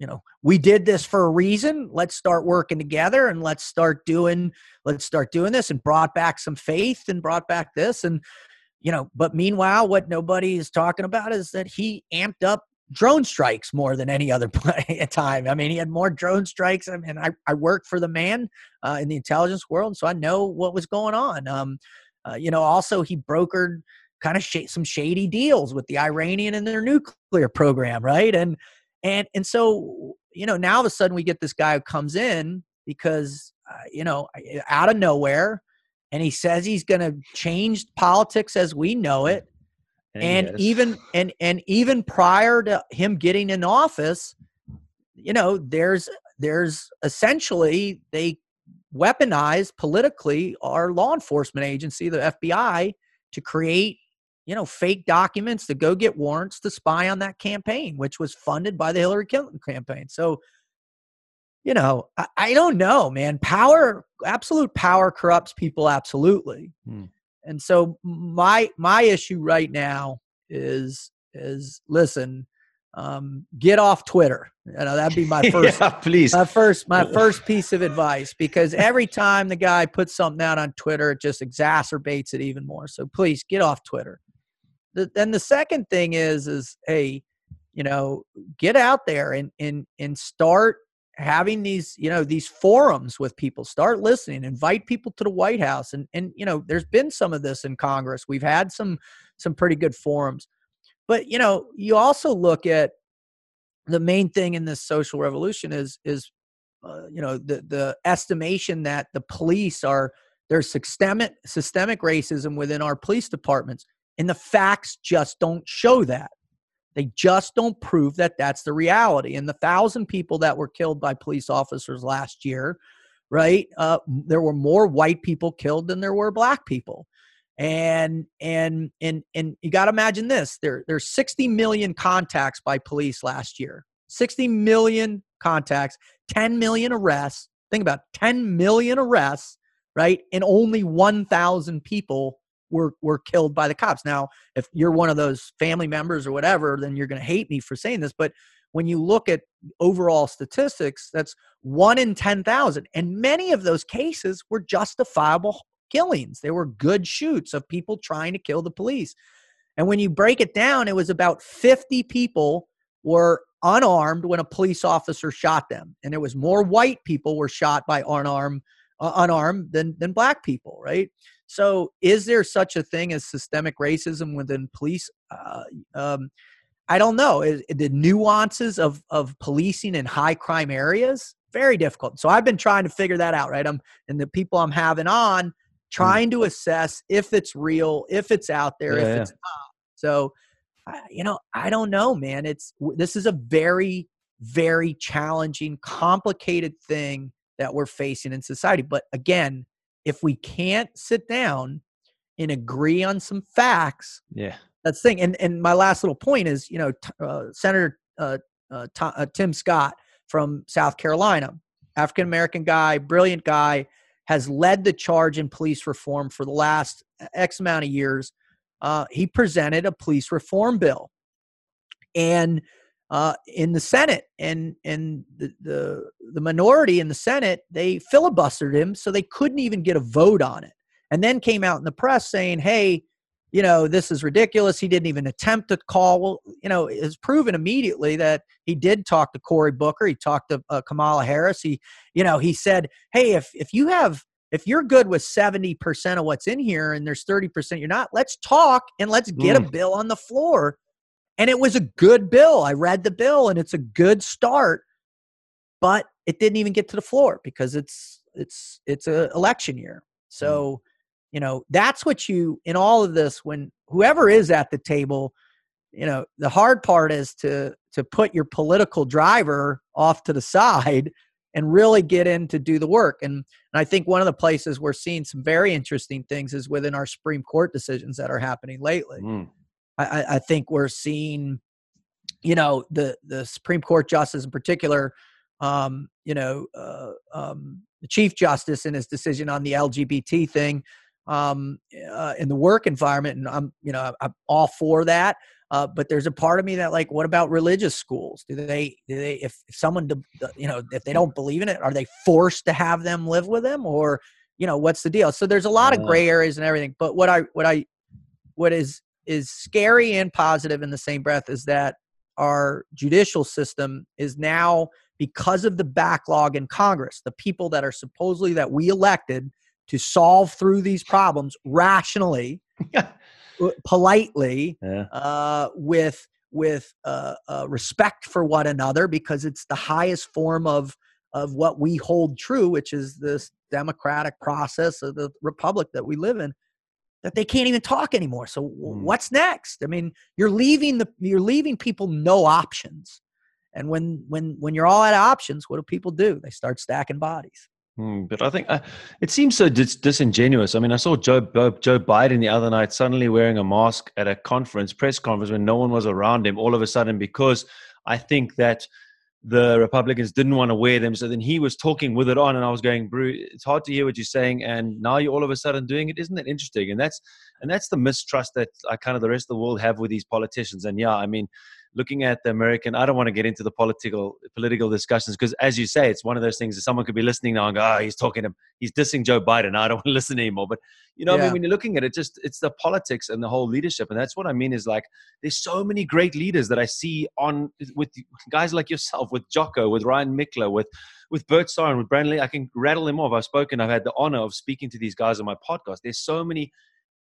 you know, we did this for a reason. Let's start working together and let's start doing let's start doing this and brought back some faith and brought back this and you know, but meanwhile what nobody is talking about is that he amped up drone strikes more than any other time. I mean, he had more drone strikes. I mean, I, I worked for the man uh, in the intelligence world, so I know what was going on. Um, uh, you know, also he brokered kind of sh- some shady deals with the Iranian and their nuclear program, right? And and and so you know, now all of a sudden we get this guy who comes in because uh, you know out of nowhere, and he says he's going to change politics as we know it. And, and even and and even prior to him getting in office you know there's there's essentially they weaponize politically our law enforcement agency the FBI to create you know fake documents to go get warrants to spy on that campaign which was funded by the Hillary Clinton campaign so you know I, I don't know man power absolute power corrupts people absolutely hmm. And so my my issue right now is is listen, um, get off Twitter. You know that'd be my first. yeah, please. My first my first piece of advice because every time the guy puts something out on Twitter, it just exacerbates it even more. So please get off Twitter. The, then the second thing is is hey, you know, get out there and and and start having these you know these forums with people. Start listening. Invite people to the white house. And and you know there's been some of this in congress. We've had some some pretty good forums. But you know you also look at the main thing in this social revolution is is uh, you know the the estimation that the police are there's systemic systemic racism within our police departments and the facts just don't show that. They just don't prove that that's the reality. And the thousand people that were killed by police officers last year right uh, there were more white people killed than there were black people. And and and and you got to imagine this. There there's 60 million contacts by police last year. 60 million contacts 10 million arrests. Think about it, 10 million arrests right and only 1000 people were were killed by the cops now if you're one of those family members or whatever then you're going to hate me for saying this but when you look at overall statistics that's 1 in 10,000 and many of those cases were justifiable killings. They were good shoots of people trying to kill the police. And when you break it down, it was about 50 people were unarmed when a police officer shot them. And there was more white people were shot by unarmed uh, unarmed than than black people, right? So is there such a thing as systemic racism within police? Uh, um, I don't know. Is, the nuances of of policing in high crime areas very difficult. So I've been trying to figure that out, right? I'm and the people I'm having on Mm. trying to assess if it's real, if it's out there, yeah, if yeah. it's not. So, you know, I don't know, man. It's this is a very, very challenging, complicated thing that we're facing in society. But again, if we can't sit down and agree on some facts, yeah, that's the thing. And and my last little point is, you know, t- uh, Senator uh, uh, t- uh, Tim Scott from South Carolina, African American guy, brilliant guy has led the charge in police reform for the last X amount of years. Uh, he presented a police reform bill, and uh, in the Senate, and and the, the the minority in the Senate they filibustered him, so they couldn't even get a vote on it. And then came out in the press saying, "Hey, you know, this is ridiculous. He didn't even attempt to call. Well, you know, it's proven immediately that he did talk to Cory Booker. He talked to uh, Kamala Harris. He, you know, he said, hey, if if you have if you're good with 70% of what's in here and there's 30% you're not, let's talk and let's get mm. a bill on the floor. And it was a good bill. I read the bill and it's a good start, but it didn't even get to the floor because it's it's it's a election year. So, mm you know that's what you in all of this when whoever is at the table you know the hard part is to to put your political driver off to the side and really get in to do the work and, and i think one of the places we're seeing some very interesting things is within our supreme court decisions that are happening lately mm. I, I think we're seeing you know the the supreme court justice in particular um, you know uh, um, the chief justice in his decision on the lgbt thing um, uh, in the work environment, and I'm you know I'm all for that. Uh, but there's a part of me that like, what about religious schools? Do they do they if, if someone you know if they don't believe in it, are they forced to have them live with them, or you know what's the deal? So there's a lot of gray areas and everything. But what I what I what is is scary and positive in the same breath is that our judicial system is now because of the backlog in Congress, the people that are supposedly that we elected to solve through these problems rationally, politely, yeah. uh, with with uh, uh, respect for one another, because it's the highest form of of what we hold true, which is this democratic process of the republic that we live in. That they can't even talk anymore. So mm. what's next? I mean, you're leaving the you're leaving people no options. And when when when you're all out of options, what do people do? They start stacking bodies. Mm, but I think uh, it seems so dis- disingenuous. I mean, I saw Joe, Joe Biden the other night suddenly wearing a mask at a conference, press conference, when no one was around him. All of a sudden, because I think that the Republicans didn't want to wear them, so then he was talking with it on, and I was going, "Brew, it's hard to hear what you're saying." And now you're all of a sudden doing it. Isn't that interesting? And that's and that's the mistrust that I kind of the rest of the world have with these politicians. And yeah, I mean, looking at the American, I don't want to get into the political political discussions because, as you say, it's one of those things that someone could be listening now and go, "Oh, he's talking to, he's dissing Joe Biden." I don't want to listen anymore. But you know, yeah. I mean, when you're looking at it, just it's the politics and the whole leadership, and that's what I mean. Is like there's so many great leaders that I see on with guys like yourself, with Jocko, with Ryan Michler, with with Bert Starr with Brandon Lee. I can rattle them off. I've spoken. I've had the honor of speaking to these guys on my podcast. There's so many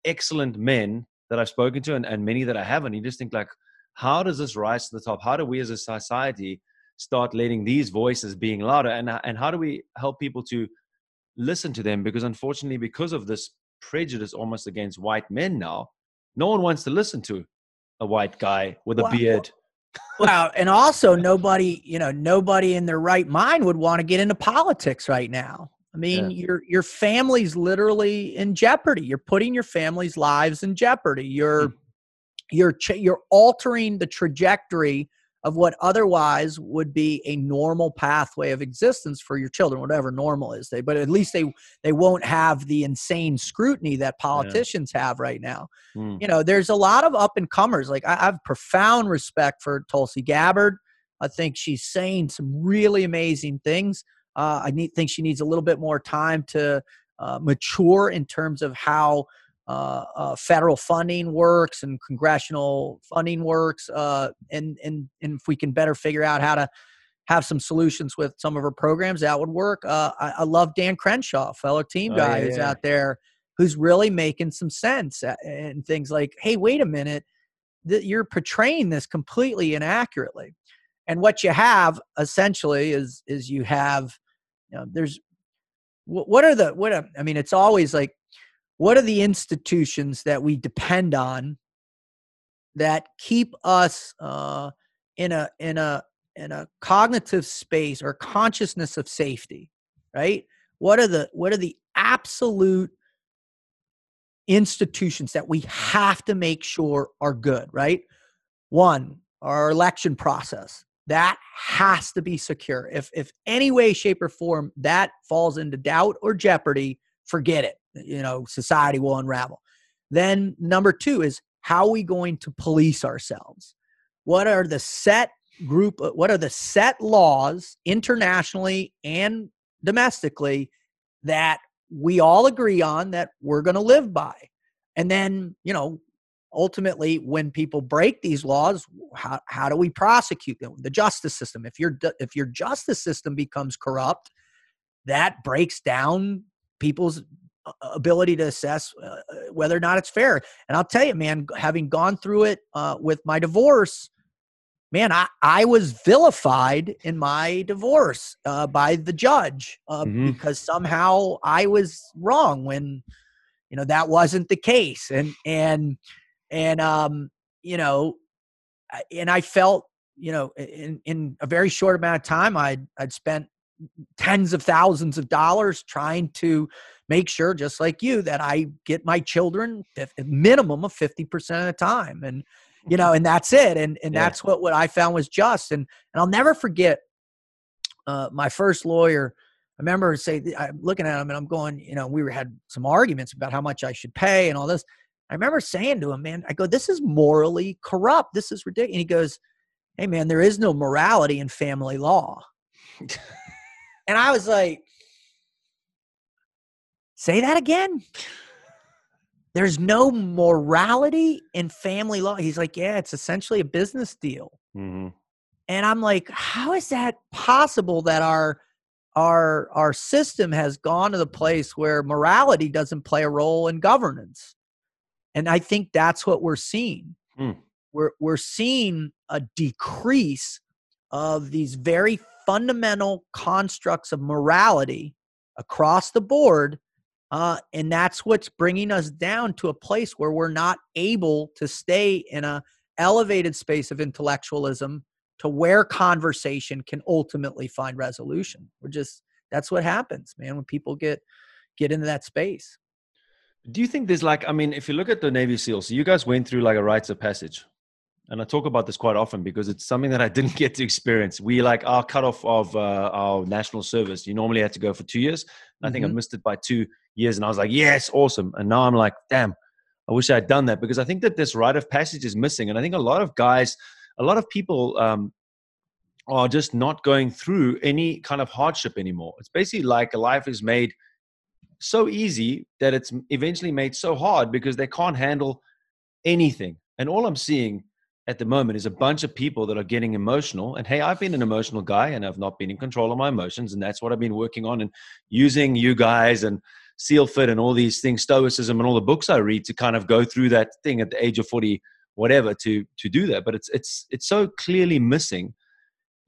excellent men that I've spoken to, and, and many that I haven't. You just think like how does this rise to the top? How do we as a society start letting these voices being louder? And, and how do we help people to listen to them? Because unfortunately, because of this prejudice almost against white men now, no one wants to listen to a white guy with a beard. well, and also nobody, you know, nobody in their right mind would want to get into politics right now. I mean, yeah. your your family's literally in jeopardy. You're putting your family's lives in jeopardy. You're mm. You're ch- you're altering the trajectory of what otherwise would be a normal pathway of existence for your children whatever normal is. They but at least they they won't have the insane scrutiny that politicians yeah. have right now. Mm. you know there's a lot of up and comers. Like I, I have profound respect for tulsi gabbard. I think she's saying some really amazing things. Uh, i need, think she needs a little bit more time to uh, mature in terms of how federal funding works and congressional funding works, uh, and and and if we can better figure out how to have some solutions with some of our programs, that would work. Uh, I, I, love Dan Crenshaw, fellow team guy, oh, yeah, who's yeah. out there who's really making some sense uh, and things like, hey, wait a minute, that you're portraying this completely inaccurately. And what you have essentially is is you have, you know, there's what are the what I mean, it's always like what are the institutions that we depend on that keep us uh, in a in a in a cognitive space or consciousness of safety right? What are the what are the absolute institutions that we have to make sure are good right? One our election process. That has to be secure. If if any way shape or form that falls into doubt or jeopardy forget it you know society will unravel. Then number two is how are we going to police ourselves? What are the set group what are the set laws internationally and domestically that we all agree on that we're going to live by? And then you know ultimately when people break these laws how, how do we prosecute them? The justice system. If your if your justice system becomes corrupt that breaks down people's ability to assess uh, uh, whether or not it's fair. And I'll tell you, man, having gone through it uh, with my divorce, man, I, I was vilified in my divorce uh, by the judge uh, mm-hmm. because somehow I was wrong when, you know, that wasn't the case. And, and, and, um, you know, and I felt, you know, in, in a very short amount of time, I'd, I'd spent tens of thousands of dollars trying to make sure, just like you, that I get my children a minimum of 50% of the time. And, you know, and that's it. And, and yeah. that's what, what I found was just. And, and I'll never forget uh, my first lawyer. I remember say, I'm looking at him and I'm going, you know, we had some arguments about how much I should pay and all this. I remember saying to him, man, I go, this is morally corrupt. This is ridiculous. And he goes, hey, man, there is no morality in family law. And I was like, say that again? There's no morality in family law. He's like, yeah, it's essentially a business deal. Mm-hmm. And I'm like, how is that possible that our our our system has gone to the place where morality doesn't play a role in governance? And I think that's what we're seeing. Mm. We're we're seeing a decrease of these very fundamental constructs of morality across the board. Uh, and that's what's bringing us down to a place where we're not able to stay in a elevated space of intellectualism to where conversation can ultimately find resolution. We're just that's what happens, man, when people get get into that space. Do you think there's like, I mean, if you look at the Navy SEALs, you guys went through like a rites of passage and I talk about this quite often because it's something that I didn't get to experience. We like our cutoff of uh, our national service. You normally had to go for two years. Mm-hmm. I think I mm-hmm. missed it by two years, and I was like, "Yes, awesome!" And now I'm like, "Damn, I wish I had done that," because I think that this rite of passage is missing, and I think a lot of guys, a lot of people. Um, are just not going through any kind of hardship anymore. It's basically like a life is made so easy that it's eventually made so hard because they can't handle anything. And all I'm seeing at the moment is a bunch of people that are getting emotional. And hey, I've been an emotional guy and I've not been in control of my emotions. And that's what I've been working on and using you guys and SEAL Fit and all these things, Stoicism and all the books I read to kind of go through that thing at the age of 40, whatever to to do that but it's it's it's so clearly missing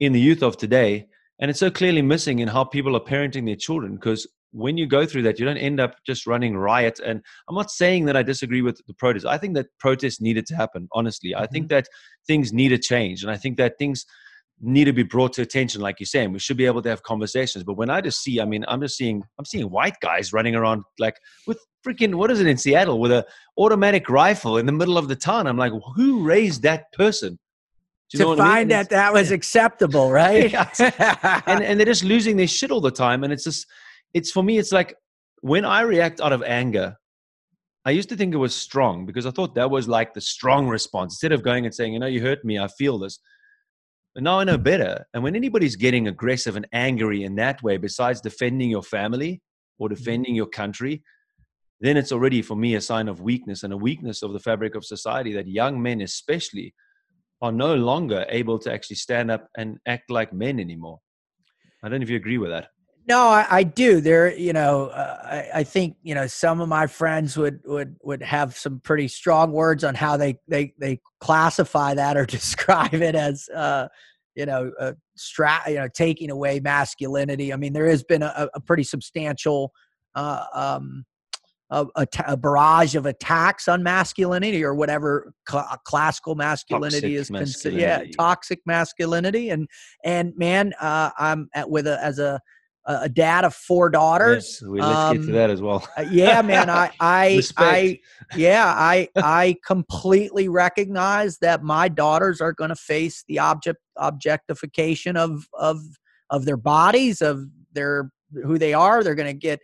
in the youth of today and it's so clearly missing in how people are parenting their children because when you go through that you don't end up just running riot. And i'm not saying that i disagree with the protest. I think that protests needed to happen honestly. Mm-hmm. i think mm-hmm. that things need to change and i think that things need to be brought to attention like you're saying. We should be able to have conversations. But when i just see i mean i'm just seeing i'm seeing white guys running around like with freaking what is it in seattle with a automatic rifle in the middle of the town? I'm like who raised that person? To find I mean? that that was acceptable right? And, and they're just losing their shit all the time and it's just it's for me it's like when i react out of anger i used to think it was strong because i thought that was like the strong response instead of going and saying you know you hurt me i feel this but now I know better. And when anybody's getting aggressive and angry in that way, besides defending your family or mm-hmm. defending your country, then it's already for me a sign of weakness and a weakness of the fabric of society that young men, especially, are no longer able to actually stand up and act like men anymore. I don't know if you agree with that. No, I, I do. There, you know, uh, I, I, think you know some of my friends would would would have some pretty strong words on how they they they classify that or describe it as, uh, you know, a stra- you know, taking away masculinity. I mean, there has been a, a pretty substantial. Uh, um, a, a, t- a barrage of attacks on masculinity or whatever cl- classical masculinity toxic is considered. Yeah, toxic masculinity, and and man, uh, I'm at with a as a a dad of four daughters. Yes, we let's um, get to um, that as well. Uh, yeah, man. I, I, I, yeah, I, I completely recognize that my daughters are going to face the object objectification of of of their bodies, of their who they are. They're going to get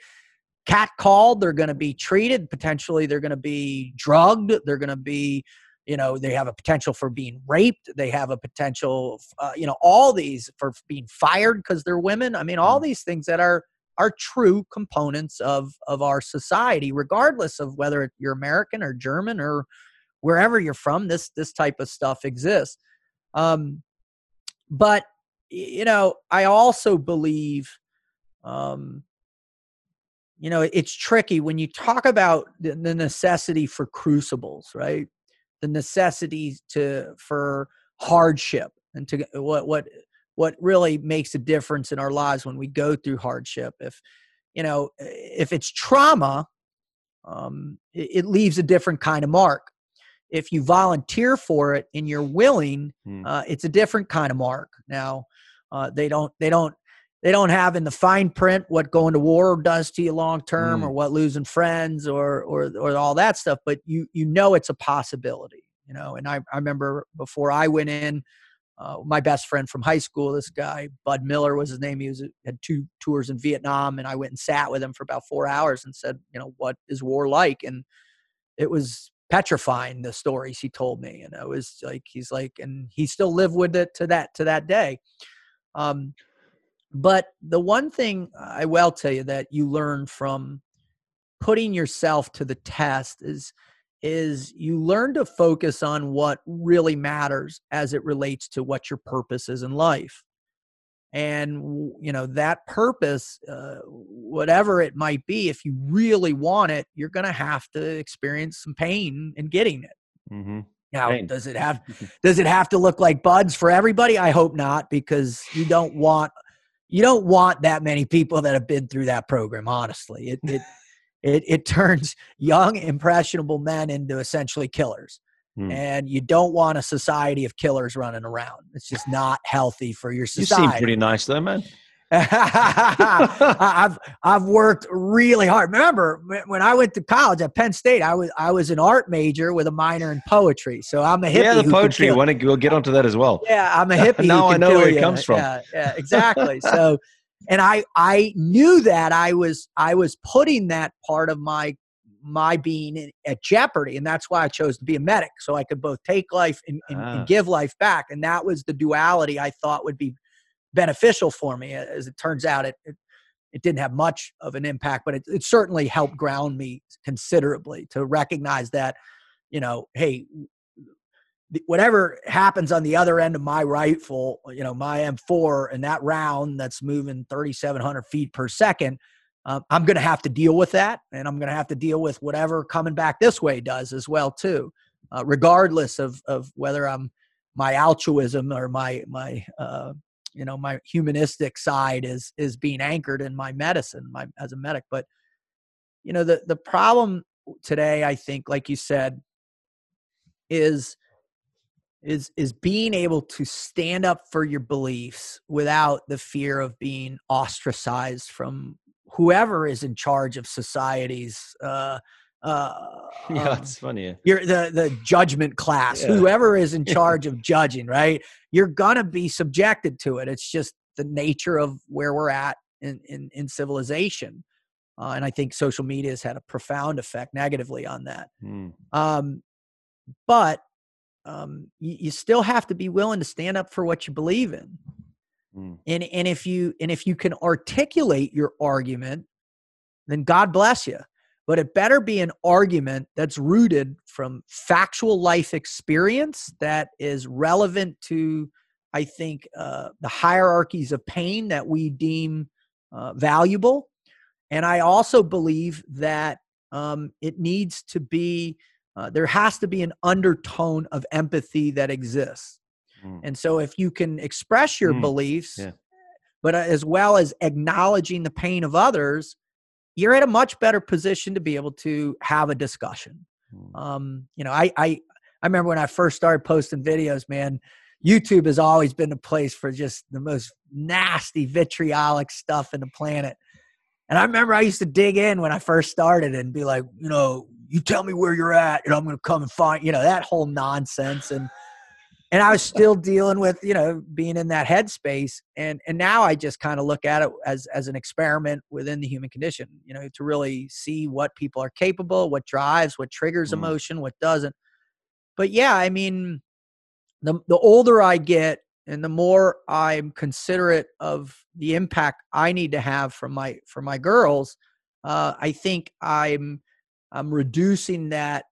catcalled. They're going to be treated. Potentially, they're going to be drugged. They're going to be you know they have a potential for being raped they have a potential uh, you know all these for being fired because they're women. I mean all mm. these things that are are true components of of our society regardless of whether you're american or german or wherever you're from this this type of stuff exists. Um but you know i also believe um you know it's tricky when you talk about the necessity for crucibles right the necessity to for hardship and to what what what really makes a difference in our lives when we go through hardship. If you know if it's trauma um, it, it, leaves a different kind of mark. If you volunteer for it and you're willing hmm. uh, it's a different kind of mark. Now uh, they don't they don't they don't have in the fine print what going to war does to you long term mm. or what losing friends or, or or all that stuff but you you know it's a possibility you know and i, I remember before i went in uh, my best friend from high school this guy bud miller was his name he was had two tours in vietnam and i went and sat with him for about four hours and said you know what is war like and it was petrifying the stories he told me and it was like he's like and he still lived with it to that to that day um but the one thing I will tell you that you learn from putting yourself to the test is is you learn to focus on what really matters as it relates to what your purpose is in life and you know that purpose uh, whatever it might be if you really want it you're going to have to experience some pain in getting it mm-hmm. now pain. does it have does it have to look like BUD/S for everybody i hope not because you don't want you don't want that many people that have been through that program honestly. It it it, it turns young impressionable men into essentially killers. Hmm. and you don't want a society of killers running around. It's just not healthy for your society you seem pretty nice though man I've I've worked really hard. Remember when I went to college at Penn State, I was I was an art major with a minor in poetry. So I'm a hippie. Yeah, the poetry. We'll get onto that as well. Yeah, I'm a hippie. now I know where it comes from. Yeah, yeah, exactly. so, and I I knew that I was I was putting that part of my my being at jeopardy and that's why i chose to be a medic so i could both take life and, and, ah. and give life back and that was the duality i thought would be beneficial for me. As it turns out, it, it, it didn't have much of an impact, but it, it certainly helped ground me considerably to recognize that, you know, hey, whatever happens on the other end of my rifle, you know, my M4 and that round that's moving 3,700 feet per second, um, I'm going to have to deal with that, and I'm going to have to deal with whatever coming back this way does as well too. uh, regardless of of whether I'm my altruism or my my uh, you know my humanistic side is is being anchored in my medicine my as a medic but you know the the problem today i think like you said is is is being able to stand up for your beliefs without the fear of being ostracized from whoever is in charge of society's uh uh yeah um, it's funny. you're the the judgment class Yeah. whoever is in charge of judging right? You're gonna be subjected to it. It's just the nature of where we're at in in, in civilization. Uh, and i think social media has had a profound effect negatively on that. Mm, um, but um, you, you still have to be willing to stand up for what you believe in. Mm, and and if you and if you can articulate your argument then god bless you but it better be an argument that's rooted from factual life experience that is relevant to i think uh, the hierarchies of pain that we deem uh, valuable and i also believe that um, it needs to be uh, there has to be an undertone of empathy that exists mm. and so if you can express your Mm, beliefs, yeah. but uh, as well as acknowledging the pain of others, you're in a much better position to be able to have a discussion. Mm. Um, you know, I, I I remember when I first started posting videos, man, YouTube has always been a place for just the most nasty vitriolic stuff in the planet. And I remember I used to dig in when I first started and be like, you know, you tell me where you're at and I'm going to come and find, you know, that whole nonsense. And, and I was still dealing with, you know, being in that headspace. And, and now I just kind of look at it as, as an experiment within the human condition, you know, to really see what people are capable, what drives, what triggers Mm. emotion, what doesn't. But yeah, I mean, the, the older I get and the more I'm considerate of the impact I need to have from my for my girls, uh, I think I'm I'm reducing that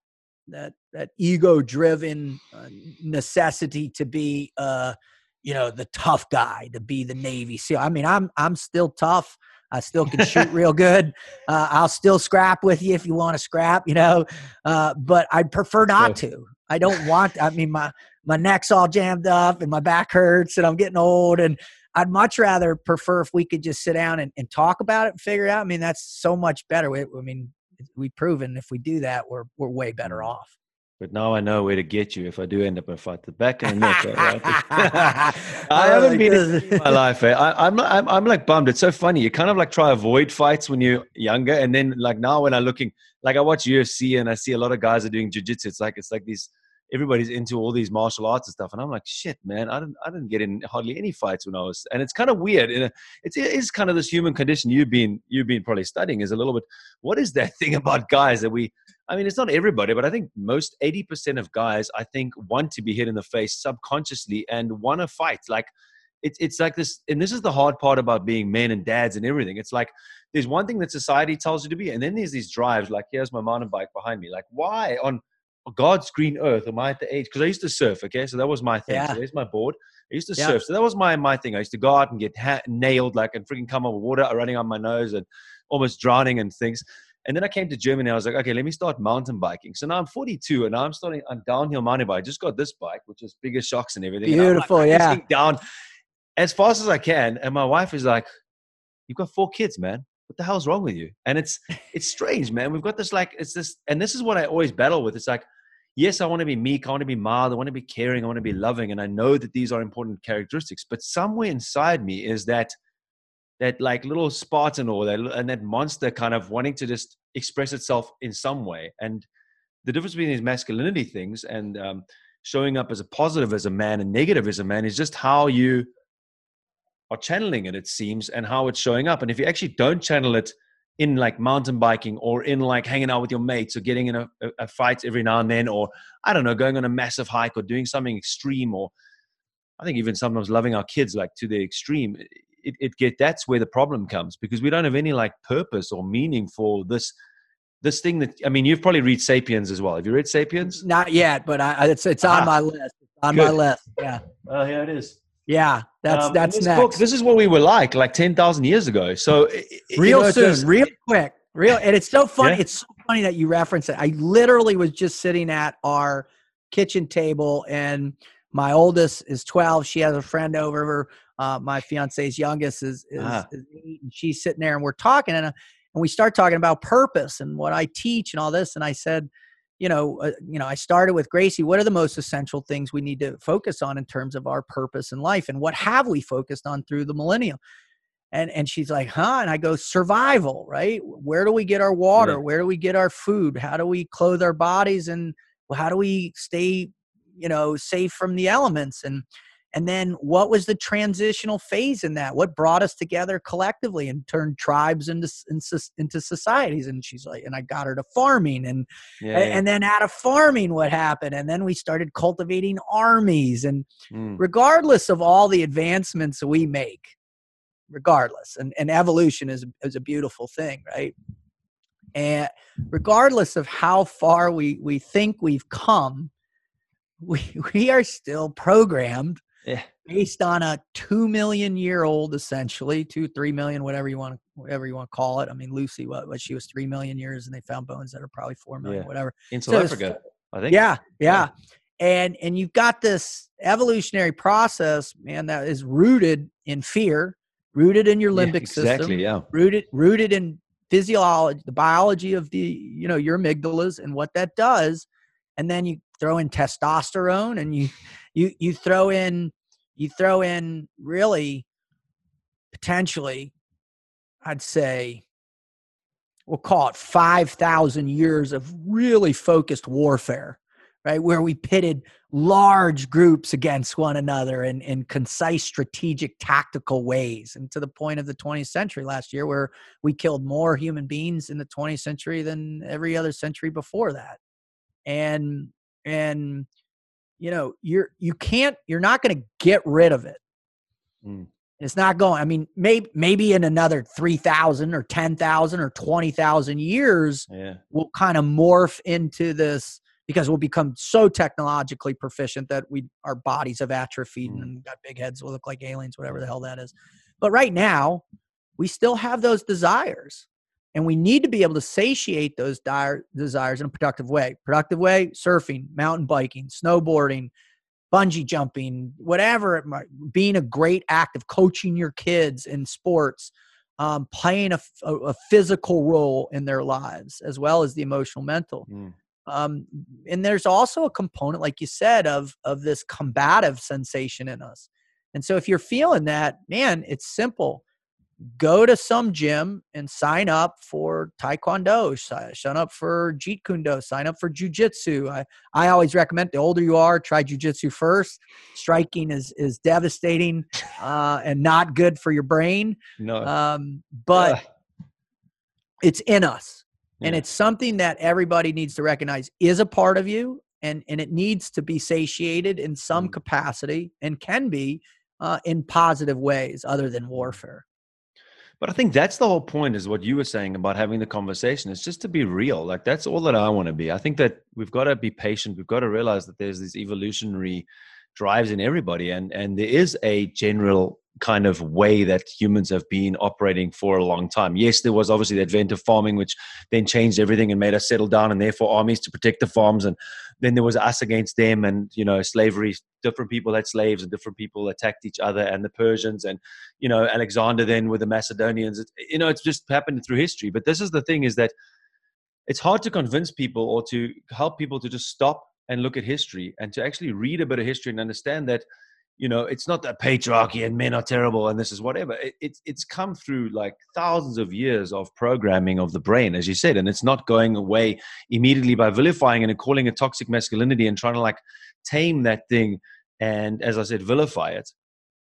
that that ego driven uh, necessity to be uh, you know the tough guy to be the Navy SEAL. I mean, I'm I'm still tough. I still can shoot real good. Uh, I'll still scrap with you if you want to scrap, you know. Uh, but I'd prefer not to. I don't want. I mean, my my neck's all jammed up and my back hurts and I'm getting old and I'd much rather prefer if we could just sit down and, and talk about it and figure it out. I mean, that's so much better. We, I mean, we've proven if we do that, we're we're way better off. But now I know where to get you if I do end up in a fight. The back and the neck. right? I haven't been in my life. Eh? I, I'm, I'm I'm like bummed. It's so funny. You kind of like try avoid fights when you're younger, and then like now when I'm looking, like I watch UFC and I see a lot of guys are doing jiu-jitsu. It's like it's like these everybody's into all these martial arts and stuff, and I'm like, shit, man. I didn't I didn't get in hardly any fights when I was, and it's kind of weird. And uh, it's it is kind of this human condition you've been you've been probably studying is a little bit. What is that thing about guys that we? I mean, it's not everybody, but I think most 80% of guys, I think, want to be hit in the face subconsciously and want to fight. Like, it's, it's like this, and this is the hard part about being men and dads and everything. It's like there's one thing that society tells you to be, and then there's these drives. Like, here's my mountain bike behind me. Like, why on God's green earth am I at the age? Because I used to surf, okay? So that was my thing. Yeah. So there's my board. I used to Yeah. surf. So that was my, my thing. I used to go out and get ha- nailed, like, and freaking come up with water running on my nose and almost drowning and things. And then I came to Germany. I was like, okay, let me start mountain biking. So now I'm 42 and now I'm starting on downhill mountain bike. I just got this bike, which is bigger shocks and everything. And I'm, like, Beautiful, yeah. Down as fast as I can. And my wife is like, you've got four kids, man. What the hell's wrong with you? And it's it's strange, man. We've got this like it's this, and this is what I always battle with. It's like, yes, I want to be meek, I want to be mild, I want to be caring, I want to be loving, and I know that these are important characteristics. But somewhere inside me is that that like little Spartan or that and that monster kind of wanting to just express itself in some way. And the difference between these masculinity things and um, showing up as a positive as a man and negative as a man is just how you are channeling it, it seems, and how it's showing up. And if you actually don't channel it in like mountain biking or in like hanging out with your mates or getting in a, a, a fight every now and then, or I don't know, going on a massive hike or doing something extreme, or I think even sometimes loving our kids like to the extreme, it, it get that's where the problem comes because we don't have any like purpose or meaning for this this thing that I mean you've probably read Sapiens as well. Have you read Sapiens? Not yet, but I, it's it's on Ah, my list. It's on my list. Yeah, Oh, here it is. Yeah. That's Um, that's this next. book- this is what we were like like ten thousand years ago. So i- you real know, soon, does- real quick, real. And it's so funny. Yeah. It's so funny that you reference it. I literally was just sitting at our kitchen table, and my oldest is 12. She has a friend over. Uh, my fiance's youngest is, is, ah. is, eight, and she's sitting there, and we're talking, and, uh, and we start talking about purpose and what I teach and all this. And I said, you know, uh, you know, I started with Gracie. What are the most essential things we need to focus on in terms of our purpose in life, and what have we focused on through the millennium? And and she's like, huh? And I go, survival, right? Where do we get our water? Yeah. Where do we get our food? How do we clothe our bodies? And how do we stay, you know, safe from the elements? And and then what was the transitional phase in that? What brought us together collectively and turned tribes into into societies? And she's like, and I got her to farming, and yeah, and, then out of farming, what happened? And then we started cultivating armies. And mm. regardless of all the advancements we make, regardless, and and evolution is is a beautiful thing, right? And regardless of how far we we think we've come, we we are still programmed yeah. based on a two million year old, essentially two, three million, whatever you want whatever you want to call it. I mean, Lucy, what, what she was three million years, and they found bones that are probably four million, yeah. whatever. In South so Africa, I think. Yeah, yeah, and and you've got this evolutionary process, man, that is rooted in fear, rooted in your limbic yeah, exactly, system, yeah, rooted rooted in physiology, the biology of the you know your amygdalas and what that does, and then you throw in testosterone and you you you throw in you throw in really potentially, I'd say, we'll call it 5,000 years of really focused warfare, right? Where we pitted large groups against one another in, in concise, strategic, tactical ways. And to the point of the 20th century last year, where we killed more human beings in the 20th century than every other century before that. And, and, you know you're you can't you're not going to get rid of it mm. it's not going i mean maybe maybe in another 3000 or 10000 or 20000 years yeah. we'll kind of morph into this because we'll become so technologically proficient that we our bodies have atrophied mm. and got big heads will look like aliens whatever the hell that is but right now we still have those desires and we need to be able to satiate those dire desires in a productive way. Productive way, surfing, mountain biking, snowboarding, bungee jumping, whatever it might being a great act of coaching your kids in sports, um, playing a, a, a, physical role in their lives as well as the emotional, mental. Mm. Um, and there's also a component, like you said, of of this combative sensation in us. And so if you're feeling that, man, it's simple go to some gym and sign up for taekwondo sign up for jeet kune do sign up for jiu-jitsu. I, I always recommend the older you are try jiu-jitsu first. Striking is is devastating uh, and not good for your brain. No. Um, but it's in us yeah. and it's something that everybody needs to recognize is a part of you and and it needs to be satiated in some mm. capacity and can be uh, in positive ways other than warfare but I think that's the whole point is what you were saying about having the conversation. It's just to be real. Like that's all that I want to be. I think that we've got to be patient. We've got to realize that there's these evolutionary drives in everybody and and there is a general kind of way that humans have been operating for a long time. Yes, there was obviously the advent of farming, which then changed everything and made us settle down, and therefore armies to protect the farms. And then there was us against them, and you know, slavery. Different people had slaves, and different people attacked each other, and the Persians, and you know, Alexander then with the Macedonians. It, you know, it's just happened through history. But this is the thing: is that it's hard to convince people or to help people to just stop and look at history and to actually read a bit of history and understand that you know it's not that patriarchy and men are terrible and this is whatever. It, it's it's come through like thousands of years of programming of the brain as you said and it's not going away immediately by vilifying and calling it toxic masculinity and trying to like tame that thing and as i said vilify it.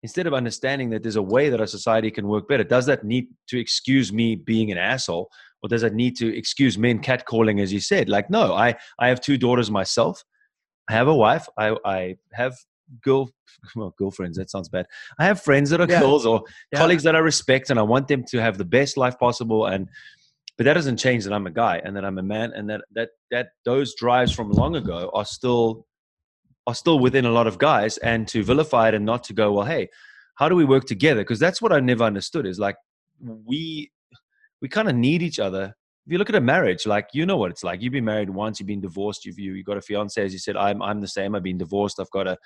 Instead of understanding that there's a way that a society can work better does that need to excuse me being an asshole or does it need to excuse men catcalling as you said? Like no i i have two daughters myself I have a wife. I, I have girl well, girlfriends that sounds bad i have friends that are yeah. girls or yeah. colleagues that i respect and i want them to have the best life possible and but that doesn't change that i'm a guy and that i'm a man and that that that those drives from long ago are still are still within a lot of guys and to vilify it and not to go well hey how do we work together because that's what i never understood is like we we kind of need each other if you look at a marriage, like you know what it's like. You've been married once, you've been divorced, you've you, you got a fiance, as you said. I'm I'm the same. I've been divorced. I've got a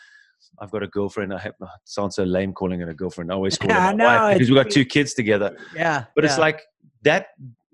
I've got a girlfriend. I have it sounds so lame calling it a girlfriend. I always call Yeah, it my no, wife because we've got two kids together. Yeah. But it's like that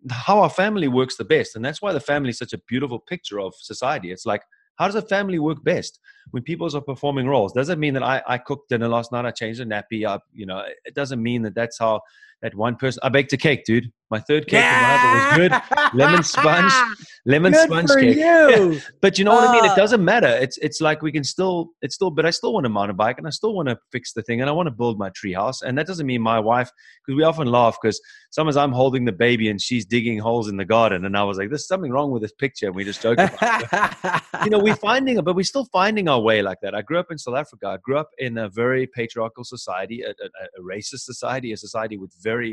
how our family works the best. And that's why the family is such a beautiful picture of society. It's like, how does a family work best when people are performing roles? Does it mean that I, I cooked dinner last night, I changed a nappy up? You know, it doesn't mean that that's how that one person. I baked a cake, dude. My third cake husband was good. Lemon sponge, lemon Good sponge cake. you. But you know what I mean? Uh, It doesn't matter. It's it's like we can still it's still but I still want a mountain bike and I still want to fix the thing and I want to build my tree house. And that doesn't mean my wife because we often laugh because sometimes I'm holding the baby and she's digging holes in the garden and I was like, There's something wrong with this picture and we just joke about it. you know, we're finding it, but we're still finding our way like that. I grew up in South Africa. I grew up in a very patriarchal society, a, a, a racist society, a society with very,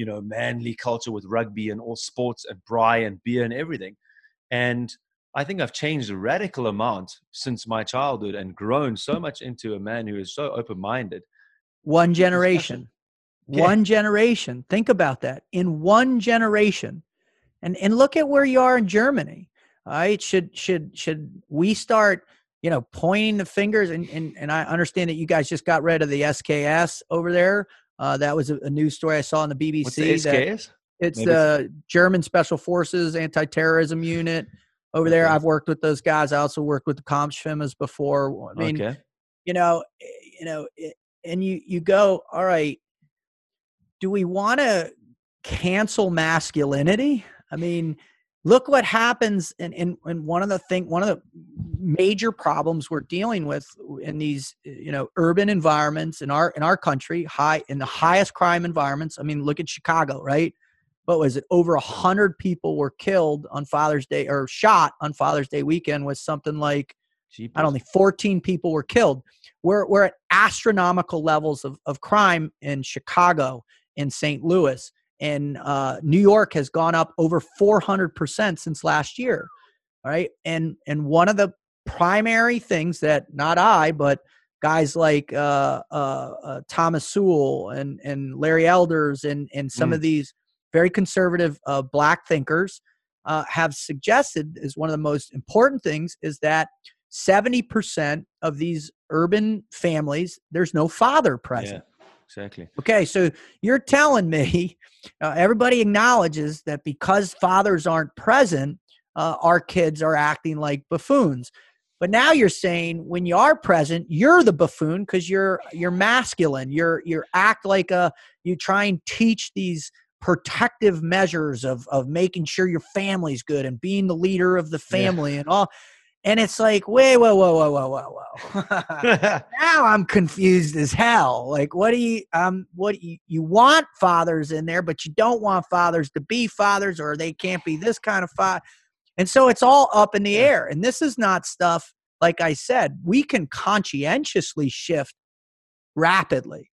you know, manly culture with rugby and all sports and braai and beer and everything. And I think I've changed a radical amount since my childhood and grown so much into a man who is so open minded. one generation Yeah. one generation think about that in one generation and and look at where you are in germany all right should should should we start you know pointing the fingers and and, and i understand that you guys just got rid of the sks over there uh, that was a, a news story i saw on the bbc What's the that SKS? it's Maybe the german special forces anti-terrorism unit over there Okay. i've worked with those guys i also worked with the Kampfschwimmer before i mean okay. you know eh, you know eh, and you you go all right do we want to cancel masculinity i mean look what happens and and, and one of the thing one of the major problems we're dealing with in these eh, you know urban environments in our in our country high in the highest crime environments i mean look at chicago right what was it over a hundred people were killed on father's day or shot on father's day weekend with something like I don't think 14 people were killed. We're, we're at astronomical levels of, of crime in Chicago, in St. Louis, and uh, New York has gone up over 400% since last year. All right. And, and one of the primary things that not I, but guys like uh, uh, uh, Thomas Sowell and, and Larry Elders and, and some of these very conservative uh, black thinkers uh, have suggested is one of the most important things is that 70% of these urban families, there's no father present. Yeah, exactly. Okay, so you're telling me uh, everybody acknowledges that because fathers aren't present, uh, our kids are acting like buffoons. But now you're saying when you are present, you're the buffoon because you're you're masculine. You're you act like a you try and teach these protective measures of of making sure your family's good and being the leader of the family and all. And it's like, wait, whoa, whoa, whoa, whoa, whoa, whoa. now I'm confused as hell. Like, what do you um what you you want fathers in there, but you don't want fathers to be fathers, or they can't be this kind of father. And so it's all up in the air. And this is not stuff, like I said, we can conscientiously shift rapidly.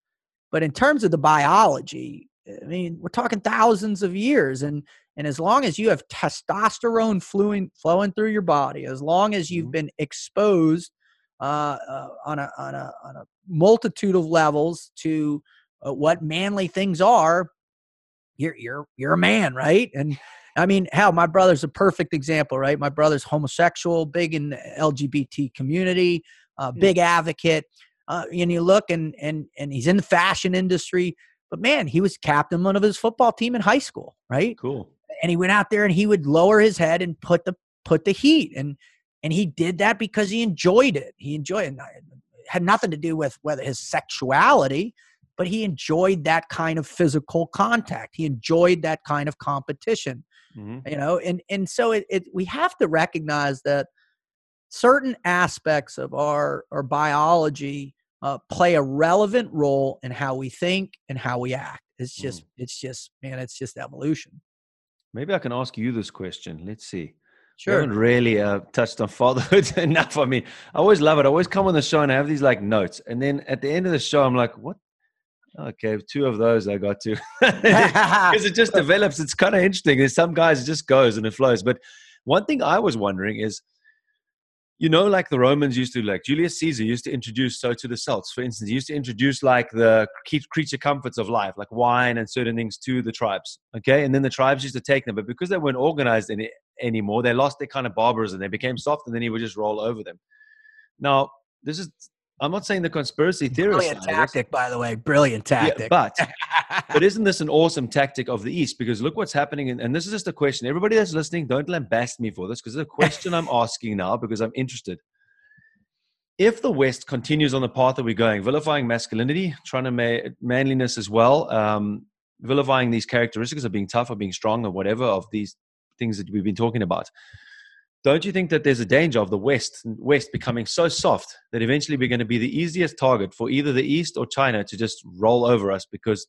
But in terms of the biology, I mean, we're talking thousands of years. And and as long as you have testosterone flowing flowing through your body, as long as you've Mhm. been exposed uh, uh, on a on a on a multitude of levels to uh, what manly things are, you're you're you're a man, right? And I mean, hell, my brother's a perfect example, right? My brother's homosexual, big in the LGBT community, uh, Yeah. big advocate. Uh, and you look, and and and he's in the fashion industry. But man, he was captain of his football team in high school, right? cool. and he went out there and he would lower his head and put the put the heat and and he did that because he enjoyed it he enjoyed it it had nothing to do with whether his sexuality but he enjoyed that kind of physical contact he enjoyed that kind of competition Mhm. you know and and so it, it we have to recognize that certain aspects of our our biology uh, play a relevant role in how we think and how we act it's just it's just man it's just evolution Maybe I can ask you this question. Let's see. We sure haven't really uh, touched on fatherhood enough. I mean, I always love it. I always come on the show and I have these like notes, and then at the end of the show, I'm like, "What? Okay, two of those I got to." because it just develops. It's kind of interesting. There's some guys it just goes and it flows. But one thing I was wondering is, you know, like the Romans used to, like Julius Caesar used to introduce so to the Celts, for instance, he used to introduce like the creature comforts of life, like wine and certain things to the tribes. Okay. And then the tribes used to take them, but because they weren't organized any, anymore, they lost their kind of barbarism. They became soft and then he would just roll over them. Now, this is, I'm not saying the conspiracy theorists. Brilliant tactic, by the way. Brilliant tactic. Yeah, but, but isn't this an awesome tactic of the East? Because look what's happening. In, and this is just a question. Everybody that's listening, don't lambast me for this because it's a question I'm asking now because I'm interested. If the West continues on the path that we're going, vilifying masculinity, trying to make manliness as well, um, vilifying these characteristics of being tough or being strong or whatever of these things that we've been talking about, don't you think that there's a danger of the West West becoming so soft that eventually we're going to be the easiest target for either the East or China to just roll over us because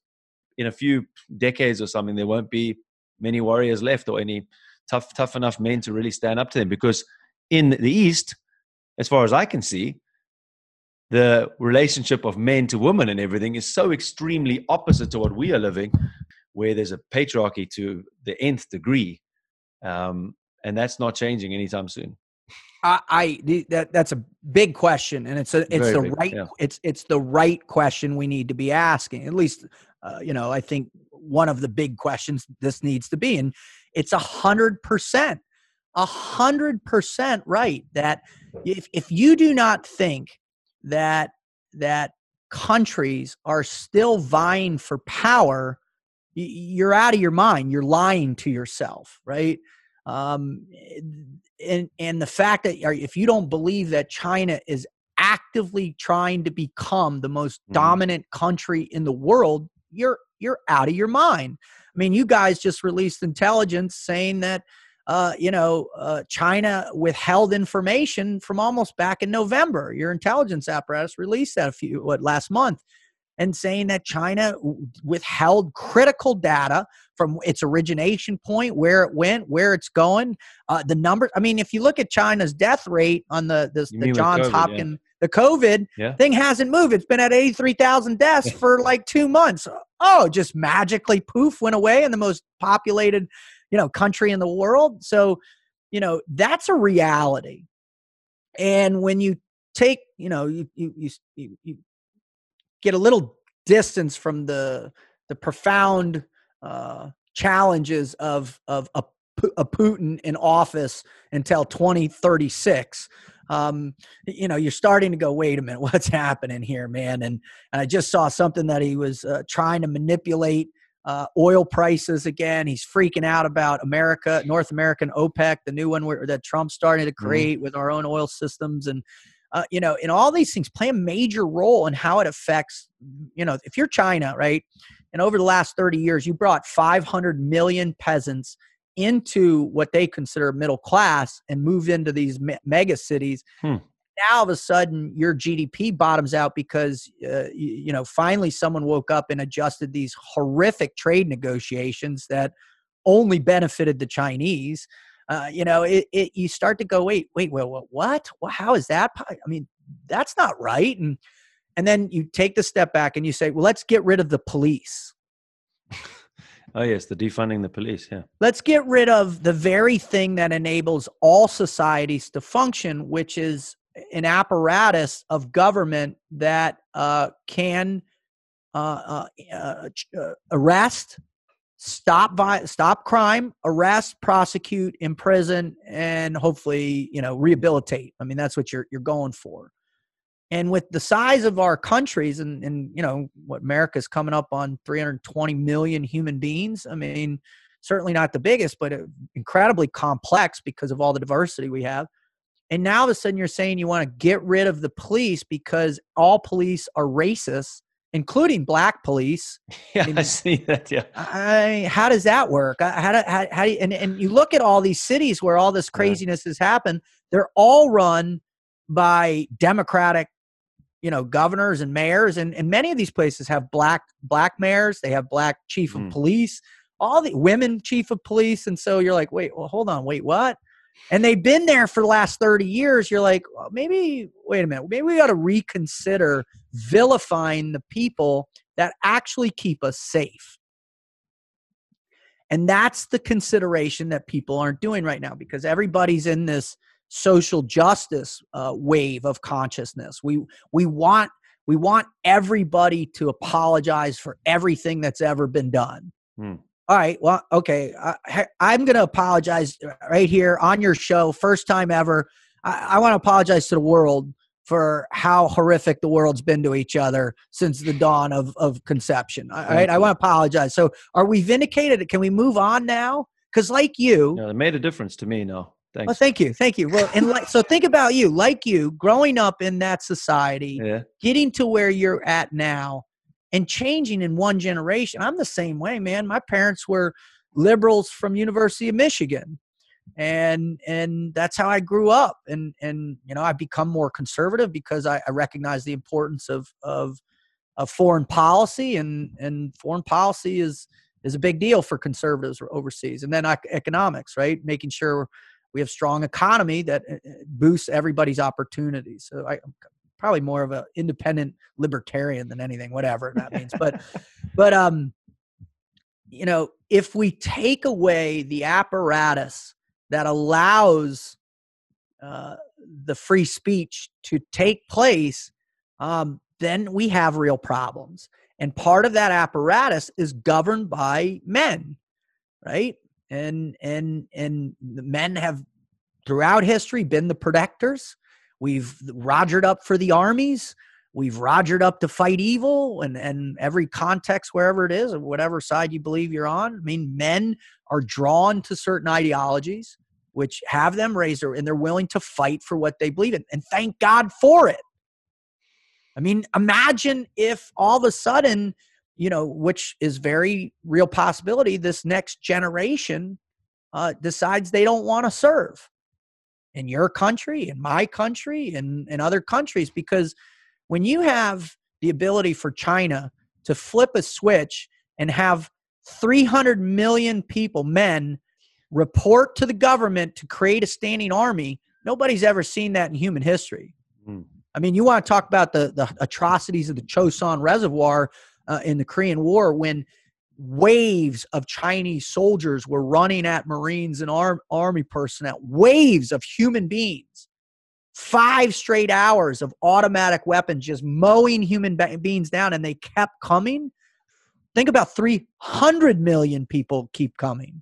in a few decades or something there won't be many warriors left or any tough tough enough men to really stand up to them because in the East, as far as I can see, the relationship of men to women and everything is so extremely opposite to what we are living, where there's a patriarchy to the nth degree. Um, and that's not changing anytime soon. I, I that that's a big question, and it's a it's Very the big, right yeah. it's it's the right question we need to be asking. At least, uh, you know, I think one of the big questions this needs to be, and it's a hundred percent, a hundred percent right that if if you do not think that that countries are still vying for power, you're out of your mind. You're lying to yourself, right? Um, and and the fact that if you don't believe that China is actively trying to become the most mm. dominant country in the world, you're you're out of your mind. I mean, you guys just released intelligence saying that uh, you know uh, China withheld information from almost back in November. Your intelligence apparatus released that a few what last month and saying that China withheld critical data from its origination point, where it went, where it's going, uh, the numbers. I mean, if you look at China's death rate on the the, the Johns COVID, Hopkins, yeah. the COVID yeah. thing hasn't moved. It's been at eighty three thousand deaths for like two months. Oh, just magically poof went away in the most populated, you know, country in the world. So, you know, that's a reality. And when you take, you know, you you you, you get a little distance from the the profound uh, challenges of of a, a Putin in office until 2036. Um, you know, you're starting to go, wait a minute, what's happening here, man? And, and I just saw something that he was uh, trying to manipulate uh, oil prices again. He's freaking out about America, North American OPEC, the new one where, that Trump's starting to mm-hmm. create mm-hmm. with our own oil systems. And uh, you know, and all these things play a major role in how it affects, you know, if you're China, right? And over the last 30 years, you brought 500 million peasants into what they consider middle class and moved into these me- mega cities. Hmm. Now, all of a sudden, your GDP bottoms out because, uh, you, you know, finally someone woke up and adjusted these horrific trade negotiations that only benefited the Chinese. Uh, you know, it, it, you start to go, wait, wait, well, what, what? Well, how is that? I mean, that's not right. And and then you take the step back and you say, well, let's get rid of the police. oh yes, the defunding the police. Yeah. Let's get rid of the very thing that enables all societies to function, which is an apparatus of government that uh, can uh, uh, uh, uh arrest, stop vi- stop crime, arrest, prosecute, imprison, and hopefully you know rehabilitate. I mean that's what you're you're going for. And with the size of our countries, and and you know what America's coming up on 320 million human beings. I mean, certainly not the biggest, but uh, incredibly complex because of all the diversity we have. And now all of a sudden you're saying you want to get rid of the police because all police are racist including black police. Yeah, and, I see that. Yeah. I, how does that work? How do, how, how do you, and, and you look at all these cities where all this craziness yeah. has happened, they're all run by Democratic, you know, governors and mayors. And, and many of these places have black, black mayors. They have black chief of mm. police, all the women chief of police. And so you're like, wait, well, hold on, wait, what? and they've been there for the last 30 years you're like well, maybe wait a minute maybe we got to reconsider vilifying the people that actually keep us safe and that's the consideration that people aren't doing right now because everybody's in this social justice uh, wave of consciousness. We we want we want everybody to apologize for everything that's ever been done. Hmm. All right, well, okay, I, am going to apologize right here on your show, first time ever. I, I want to apologize to the world for how horrific the world's been to each other since the dawn of, of conception. All right, I mm-hmm. want to apologize. So, are we vindicated? Can we move on now? Because, like you, yeah, it made a difference to me. No, thanks. Well, thank you, thank you. Well, and like, so think about you, like you, growing up in that society, yeah. getting to where you're at now, and changing in one generation. I'm the same way, man. My parents were liberals from University of Michigan and and that's how I grew up. And and you know, I become more conservative because I, I recognize the importance of of of foreign policy, and and foreign policy is is a big deal for conservatives overseas. And then economics, right? Making sure we have strong economy that uh, uh, boosts everybody's opportunities. So I, am probably more of an independent libertarian than anything, whatever that means. But but um, you know, if we take away the apparatus that allows uh, the free speech to take place, um, then we have real problems. And part of that apparatus is governed by men, right? And and and the men have throughout history been the protectors. We've rogered up for the armies. We've rogered up to fight evil and, and every context, wherever it is, or whatever side you believe you're on. I mean, men are drawn to certain ideologies which have them raised and they're willing to fight for what they believe in. And thank God for it. I mean, imagine if all of a sudden, you know, which is very real possibility, this next generation uh, decides they don't want to serve in your country, in my country, and in other countries. Because when you have the ability for China to flip a switch and have 300 million people, men, report to the government to create a standing army. Nobody's ever seen that in human history. Mm. I mean, you want to talk about the, the atrocities of the Chosin Reservoir uh, in the Korean War when waves of Chinese soldiers were running at Marines and arm, army personnel, waves of human beings. Five straight hours of automatic weapons just mowing human beings down, and they kept coming. Think about 300 million people keep coming.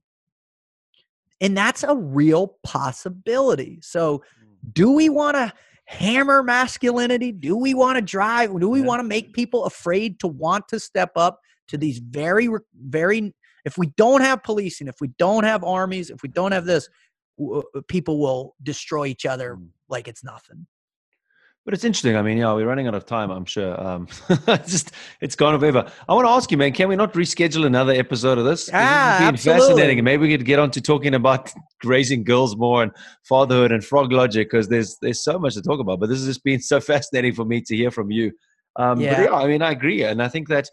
And that's a real possibility. So, mm. do we want to hammer masculinity? Do we want to drive? Do we want to make people afraid to want to step up to these very, very, if we don't have policing, if we don't have armies, if we don't have this, people will destroy each other mm. like it's nothing. But it's interesting. I mean, yeah, we're running out of time. I'm sure. Um, just it's gone forever. I want to ask you, man. Can we not reschedule another episode of this? Ah, this absolutely. fascinating. maybe we could get on to talking about raising girls more and fatherhood and frog logic because there's there's so much to talk about. But this has just been so fascinating for me to hear from you. Um, yeah. But yeah, I mean, I agree, and I think that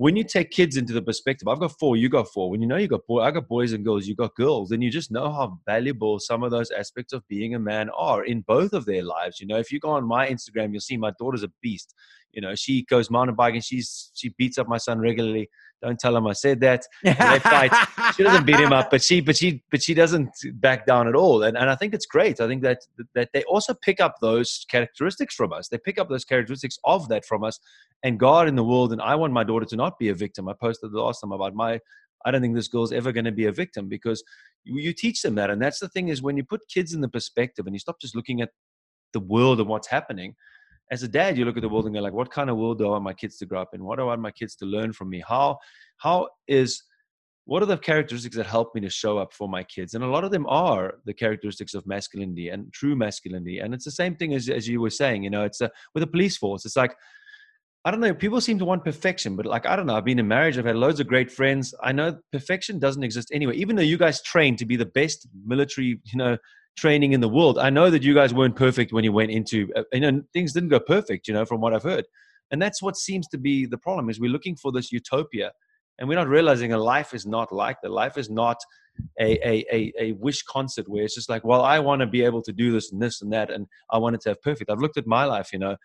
when you take kids into the perspective, I've got four, you got four. When you know you got boy, I got boys and girls, you got girls, then you just know how valuable some of those aspects of being a man are in both of their lives. You know, if you go on my Instagram, you'll see my daughter's a beast. You know, she goes mountain biking, she's she beats up my son regularly. Don't tell him I said that. They fight. she doesn't beat him up, but she, but she, but she doesn't back down at all. And and I think it's great. I think that that they also pick up those characteristics from us. They pick up those characteristics of that from us, and God in the world. And I want my daughter to not be a victim. I posted the last time about my. I don't think this girl's ever going to be a victim because you, you teach them that. And that's the thing is when you put kids in the perspective and you stop just looking at the world and what's happening as a dad, you look at the world and go like, what kind of world do I want my kids to grow up in? What do I want my kids to learn from me? How how is what are the characteristics that help me to show up for my kids? And a lot of them are the characteristics of masculinity and true masculinity. And it's the same thing as, as you were saying, you know, it's a, with a police force. It's like, I don't know, people seem to want perfection, but like, I don't know, I've been in marriage, I've had loads of great friends. I know perfection doesn't exist anyway, even though you guys train to be the best military, you know, training in the world. I know that you guys weren't perfect when you went into, uh, you know, things didn't go perfect, you know, from what I've heard. And that's what seems to be the problem is we're looking for this utopia and we're not realizing a life is not like that. Life is not a, a, a, a wish concert where it's just like, well, I want to be able to do this and this and that. And I want it to have perfect. I've looked at my life, you know,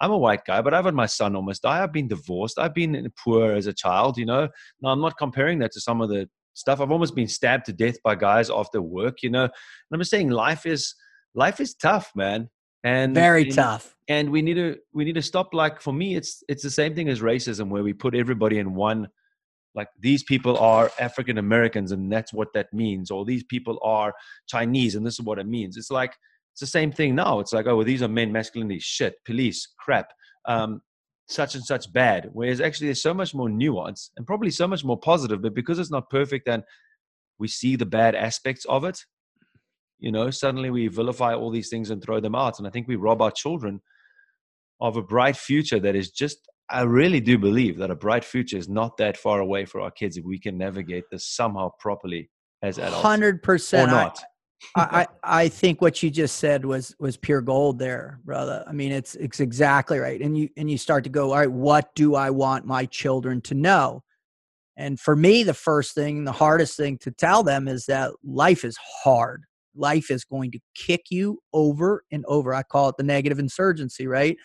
I'm a white guy, but I've had my son almost die. I've been divorced. I've been poor as a child, you know. Now, I'm not comparing that to some of the stuff. I've almost been stabbed to death by guys after work, you know. And I'm just saying life is life is tough, man. And very and, tough. And we need to we need to stop. Like for me, it's it's the same thing as racism, where we put everybody in one. Like these people are African Americans, and that's what that means. Or these people are Chinese, and this is what it means. It's like it's the same thing now. It's like, oh, well, these are men, masculinity, shit, police, crap, um, such and such bad. Whereas actually, there's so much more nuance and probably so much more positive. But because it's not perfect, and we see the bad aspects of it, you know suddenly we vilify all these things and throw them out and i think we rob our children of a bright future that is just i really do believe that a bright future is not that far away for our kids if we can navigate this somehow properly as adults 100% or not I, I, I think what you just said was was pure gold there brother i mean it's it's exactly right and you and you start to go all right what do i want my children to know and for me the first thing the hardest thing to tell them is that life is hard life is going to kick you over and over. I call it the negative insurgency, right?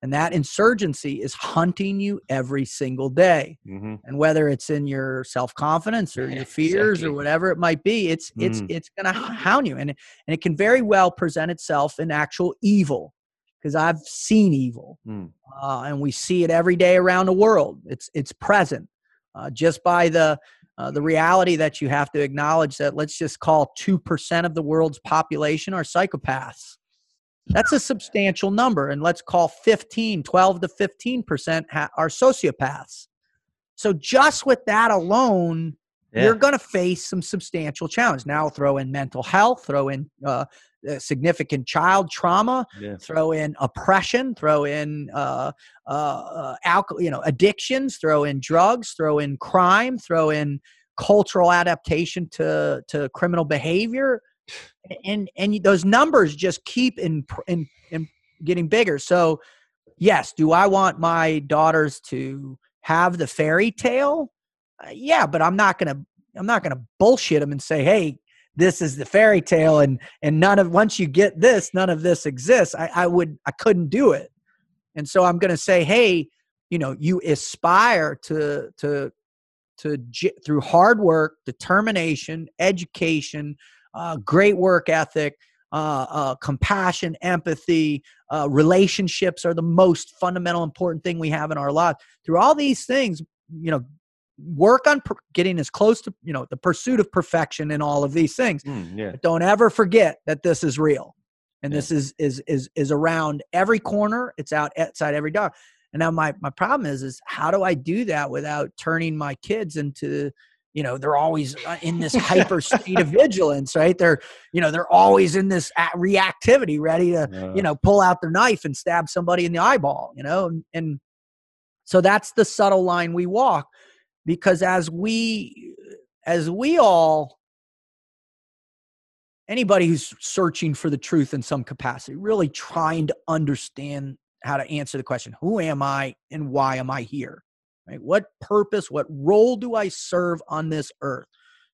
And that insurgency is hunting you every single day. Mm-hmm. And whether it's in your self-confidence or your fears exactly. or whatever it might be, it's mm. it's it's going to hound you and and it can very well present itself in actual evil because I've seen evil. Mm. Uh, and we see it every day around the world. It's it's present. Uh, just by the uh, the reality that you have to acknowledge that let's just call 2% of the world's population are psychopaths. That's a substantial number. And let's call 15, 12 to 15% ha- are sociopaths. So just with that alone, yeah. you're going to face some substantial challenge. Now throw in mental health, throw in uh, significant child trauma, yeah. throw in oppression, throw in uh, uh, uh, alcohol, you know, addictions, throw in drugs, throw in crime, throw in cultural adaptation to to criminal behavior, and and those numbers just keep in in, in getting bigger. So, yes, do I want my daughters to have the fairy tale? Uh, yeah, but I'm not gonna I'm not gonna bullshit them and say, hey, this is the fairy tale and and none of once you get this none of this exists i, I would i couldn't do it and so i'm to say hey you know you aspire to to to through hard work determination education uh, great work ethic uh, uh, compassion empathy uh, relationships are the most fundamental important thing we have in our lives through all these things you know work on per- getting as close to you know the pursuit of perfection in all of these things mm, yeah. but don't ever forget that this is real and yeah. this is is is is around every corner it's out outside every door and now my my problem is is how do i do that without turning my kids into you know they're always uh, in this hyper state of vigilance right? They're you know they're always in this reactivity ready to uh, you know pull out their knife and stab somebody in the eyeball you know? And, and so that's the subtle line we walk because as we as we all anybody who's searching for the truth in some capacity really trying to understand how to answer the question who am i and why am i here right? What purpose what role do i serve on this earth?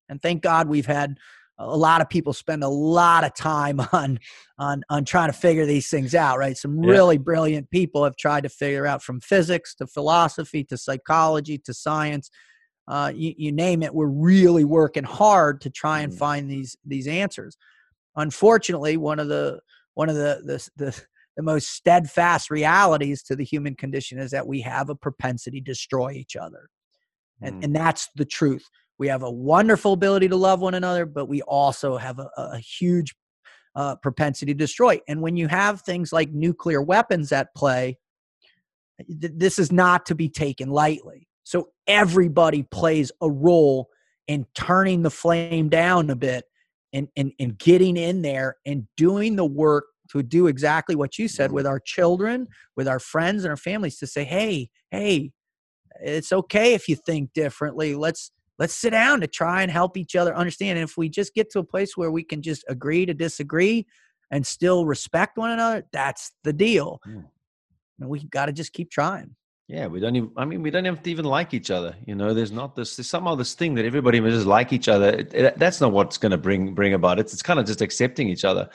And thank god we've had a lot of people spend a lot of time on on on trying to figure these things out right? Some really brilliant people have tried to figure out from physics to philosophy to psychology to science uh, you, you, name it we're really working hard to try and mm. find these these answers. Unfortunately one of the one of the the, the the most steadfast realities to the human condition is that we have a propensity to destroy each other. And, mm. and that's the truth. We have a wonderful ability to love one another but we also have a, a huge uh, propensity to destroy. And when you have things like nuclear weapons at play th- this is not to be taken lightly. So everybody plays a role in turning the flame down a bit and, and, and getting in there and doing the work to do exactly what you said with our children, with our friends and our families to say, hey, hey, it's okay if you think differently. Let's let's sit down to try and help each other understand. And if we just get to a place where we can just agree to disagree and still respect one another, that's the deal. Mm. And we got to just keep trying. Yeah, we don't even. I mean, we don't have to even like each other. You know, there's not this. There's somehow this thing that everybody must just like each other. It, it, that's not what's going to bring bring about it. It's kind of just accepting each other.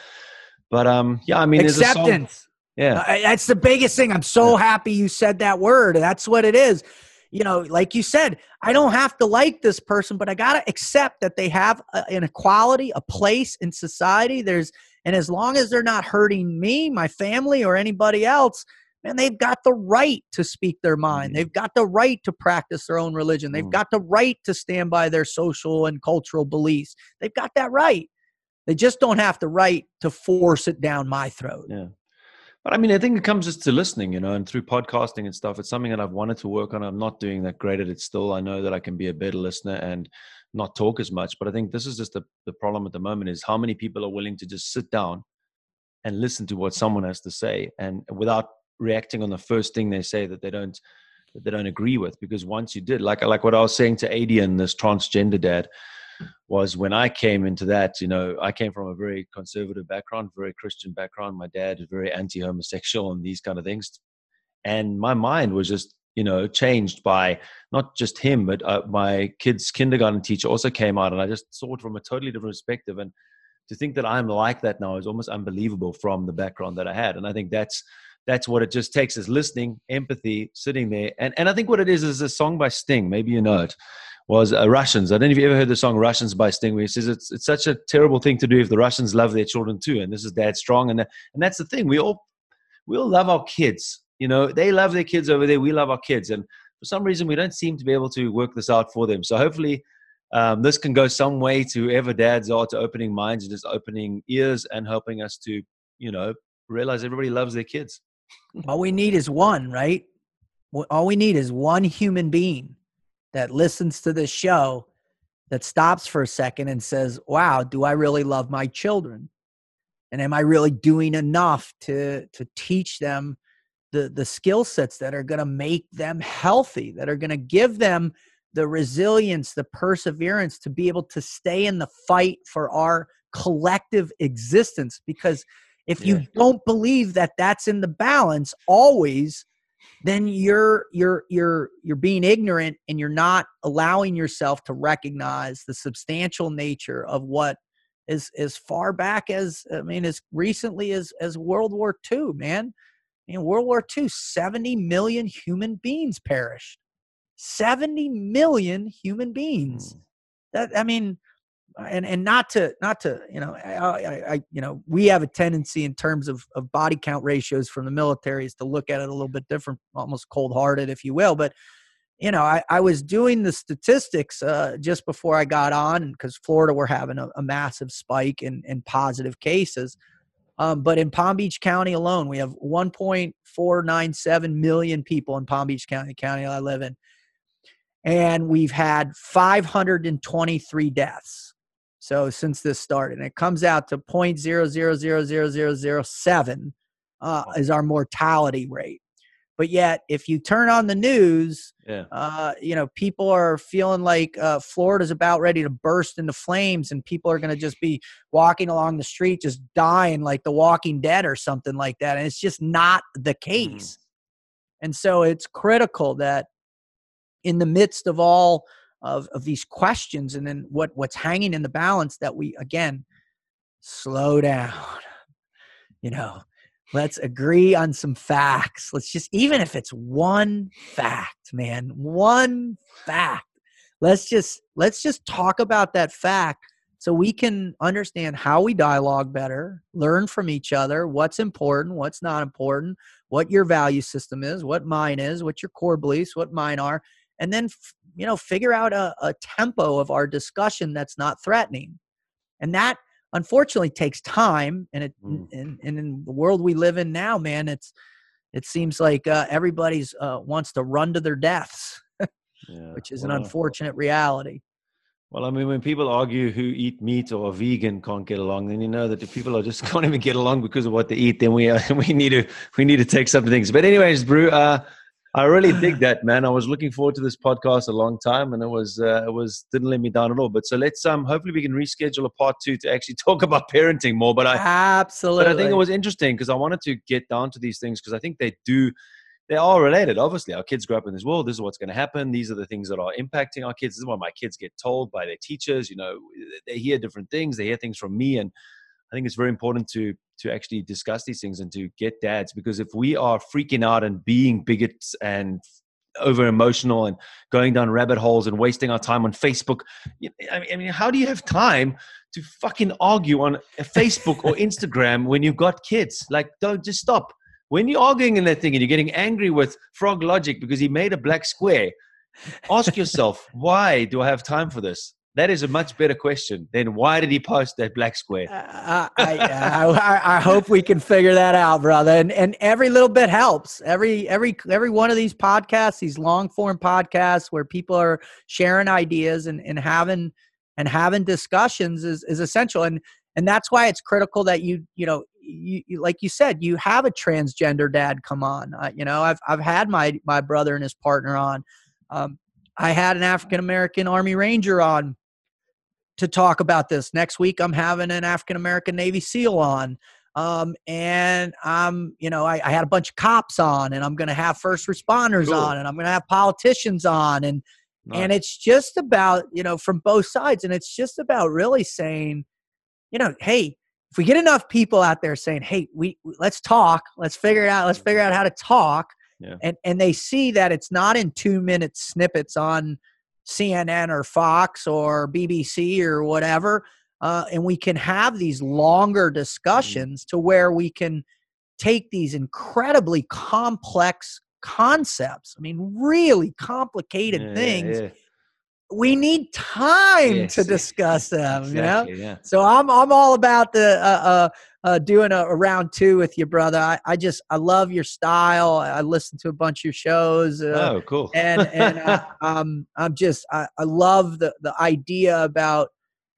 But um, yeah, I mean, acceptance. Yeah, uh, that's the biggest thing. I'm so yeah. happy you said that word. That's what it is. You know, like you said, I don't have to like this person, but I got to accept that they have a, an equality, a place in society. There's And as long as they're not hurting me, my family, or anybody else, man, they've got the right to speak their mind. Mm. They've got the right to practice their own religion. They've mm. got the right to stand by their social and cultural beliefs. They've got that right. They just don't have the right to force it down my throat. Yeah. But I mean, I think it comes just to listening, you know, and through podcasting and stuff. It's something that I've wanted to work on. I'm not doing that great at it still. I know that I can be a better listener and not talk as much. But I think this is just the, the problem at the moment is how many people are willing to just sit down and listen to what someone has to say and without reacting on the first thing they say that they don't that they don't agree with. Because once you did, like like what I was saying to Adian, this transgender dad, was when I came into that, you know, I came from a very conservative background, very Christian background. My dad is very anti homosexual and these kind of things. And my mind was just, you know, changed by not just him, but uh, my kid's kindergarten teacher also came out and I just saw it from a totally different perspective. And to think that I'm like that now is almost unbelievable from the background that I had. And I think that's, that's what it just takes is listening, empathy, sitting there. And, and I think what it is is a song by Sting. Maybe you know it was uh, Russians. I don't know if you ever heard the song Russians by Sting, where he says it's, it's such a terrible thing to do if the Russians love their children too. And this is Dad Strong. And, and that's the thing. We all, we all love our kids. You know, they love their kids over there. We love our kids. And for some reason, we don't seem to be able to work this out for them. So hopefully, um, this can go some way to whoever dads are to opening minds and just opening ears and helping us to, you know, realize everybody loves their kids. All we need is one, right? All we need is one human being that listens to this show that stops for a second and says, wow, do I really love my children? And am I really doing enough to, to teach them the, the skill sets that are going to make them healthy, that are going to give them the resilience, the perseverance to be able to stay in the fight for our collective existence? Because if you don't believe that that's in the balance always, then you're you're you're you're being ignorant and you're not allowing yourself to recognize the substantial nature of what is as far back as I mean as recently as as World War II, man. In World War II, 70 million human beings perished. 70 million human beings. Hmm. That I mean, and and not to not to you know I, I, you know we have a tendency in terms of of body count ratios from the military is to look at it a little bit different almost cold hearted if you will but you know I, I was doing the statistics uh, just before I got on because Florida we're having a, a, massive spike in in positive cases um, but in Palm Beach County alone we have 1.497 million people in Palm Beach County county I live in and we've had 523 deaths so since this started, and it comes out to point zero zero zero zero zero zero seven uh, is our mortality rate. But yet, if you turn on the news, yeah. uh, you know people are feeling like uh, Florida's about ready to burst into flames, and people are going to just be walking along the street, just dying like The Walking Dead or something like that. And it's just not the mm-hmm. case. Mm. And so it's critical that in the midst of all of, of these questions and then what what's hanging in the balance that we again slow down. You know let's agree on some facts. Let's just even if it's one fact man one fact let's just let's just talk about that fact so we can understand how we dialogue better learn from each other what's important what's not important what your value system is what mine is what your core beliefs what mine are and then you know figure out a, a tempo of our discussion that's not threatening and that unfortunately takes time and it mm. and, and in the world we live in now man it's it seems like uh, everybody's uh, wants to run to their deaths yeah, which is well, an unfortunate reality well, I mean, when people argue who eat meat or vegan can't get along, then you know that if people are just can't even get along because of what they eat, then we uh, we need to we need to take some things. But anyways, Brew, uh, I really dig that, man. I was looking forward to this podcast a long time, and it was uh, it was didn't let me down at all. But so let's um hopefully we can reschedule a part two to actually talk about parenting more. But I absolutely, but I think it was interesting because I wanted to get down to these things because I think they do they are related. Obviously, our kids grow up in this world. This is what's going to happen. These are the things that are impacting our kids. This is what my kids get told by their teachers. You know, they hear different things. They hear things from me, and I think it's very important to to actually discuss these things and to get dads because if we are freaking out and being bigots and over emotional and going down rabbit holes and wasting our time on Facebook. I mean, how do you have time to fucking argue on Facebook or Instagram when you've got kids. Like, don't just stop. When you're arguing in that thing and you're getting angry with Frog Logic because he made a black square, ask yourself, why do I have time for this? That is a much better question than why did he post that black square? Uh, I, I, I, hope we can figure that out, brother. And and every little bit helps. Every every every one of these podcasts, these long form podcasts where people are sharing ideas and, and having and having discussions is, is essential. And and that's why it's critical that you you know you, you like you said you have a transgender dad come on. Uh, you know I've I've had my my brother and his partner on. Um, I had an African American Army Ranger on to talk about this. Next week, I'm having an African American Navy SEAL on. Um, and I'm, you know, I, I, had a bunch of cops on, and I'm going to have first responders cool. on, and I'm going to have politicians on, and nice. and it's just about, you know, from both sides, and it's just about really saying, you know, hey, if we get enough people out there saying, hey, we let's talk, let's figure it out, let's figure out how to talk, yeah. and and they see that it's not in two minute snippets on CNN or Fox or BBC or whatever. Uh, and we can have these longer mm-hmm. discussions to where we can take these incredibly complex concepts. I mean, really complicated yeah, things. Yeah. We need time yes, to discuss them, exactly, you know. Yeah. So I'm I'm all about the uh, uh, uh, doing a, a, round two with you, brother. I, I just I love your style. I listen to a bunch of your shows. Uh, oh, cool. and and uh, um, I'm just I, I love the the idea about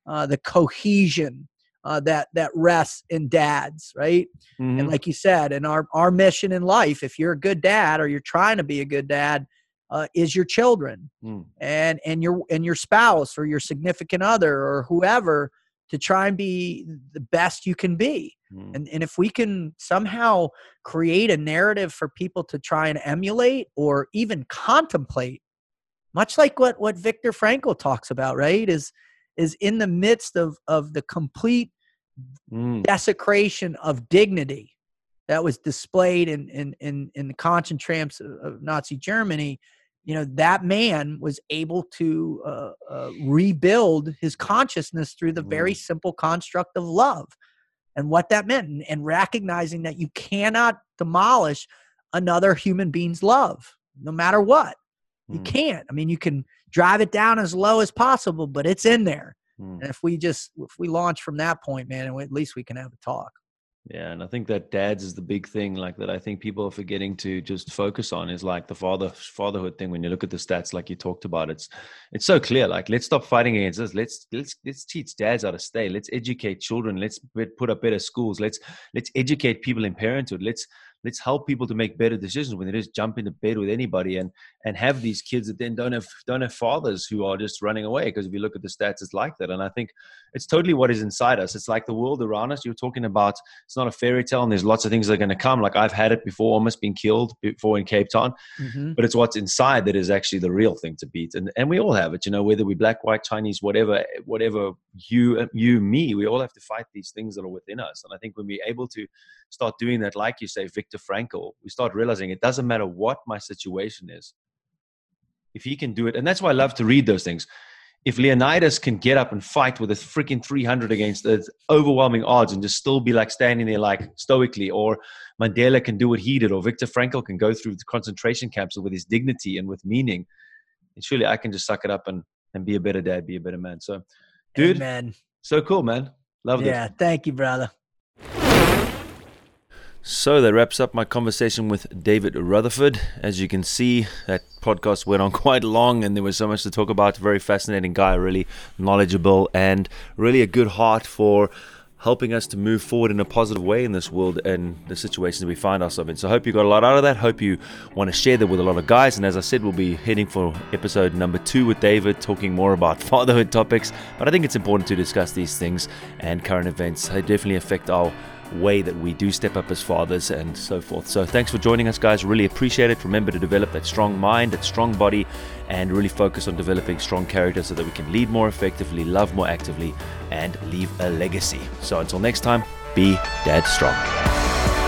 uh, the cohesion uh, that that rests in dads, right? Mm-hmm. And like you said, and our our mission in life, if you're a good dad or you're trying to be a good dad, uh, is your children mm. and and your and your spouse or your significant other or whoever to try and be the best you can be. Mm. And, and if we can somehow create a narrative for people to try and emulate or even contemplate, much like what, what Viktor Frankl talks about, right? Is is in the midst of, of the complete mm. desecration of dignity that was displayed in, in, in, in the concentration camps of Nazi Germany, you know that man was able to uh, uh, rebuild his consciousness through the very mm. simple construct of love and what that meant and, and, recognizing that you cannot demolish another human being's love no matter what mm. you can't i mean you can drive it down as low as possible but it's in there mm. and if we just if we launch from that point man at least we can have a talk yeah, and I think that dads is the big thing, like that. I think people are forgetting to just focus on is like the father fatherhood thing. When you look at the stats, like you talked about, it's it's so clear. Like, let's stop fighting against this. Let's let's let's teach dads how to stay. Let's educate children. Let's put up better schools. Let's let's educate people in parenthood. Let's let's help people to make better decisions when they just jump into bed with anybody and and have these kids that then don't have don't have fathers who are just running away because if you look at the stats it's like that and i think it's totally what is inside us. It's like the world around us. You're talking about it's not a fairy tale and there's lots of things that are going to come. Like i've had it before almost been killed before in cape town. Mm-hmm. but it's what's inside that is actually the real thing to beat. And and we all have it you know whether we black white chinese whatever whatever you you me we all have to fight these things that are within us. And i think when we're able to start doing that like you say viktor frankl we start realizing it doesn't matter what my situation is if he can do it. And that's why i love to read those things if leonidas can get up and fight with a freaking 300 against the overwhelming odds and just still be like standing there like stoically or mandela can do what he did or viktor frankl can go through the concentration camps with his dignity and with meaning and surely i can just suck it up and and be a better dad be a better man. So dude man so cool man. Love it. Yeah thank you brother so that wraps up my conversation with David Rutherford. As you can see, that podcast went on quite long and there was so much to talk about. Very fascinating guy, really knowledgeable, and really a good heart for helping us to move forward in a positive way in this world and the situations we find ourselves in. So I hope you got a lot out of that. Hope you want to share that with a lot of guys. And as I said, we'll be heading for episode number two with David, talking more about fatherhood topics. But I think it's important to discuss these things and current events. They definitely affect our way that we do step up as fathers and so forth. So thanks for joining us, guys. Really appreciate it. Remember to develop that strong mind, that strong body, and really focus on developing strong character so that we can lead more effectively, love more actively, and leave a legacy. So until next time, be dead strong.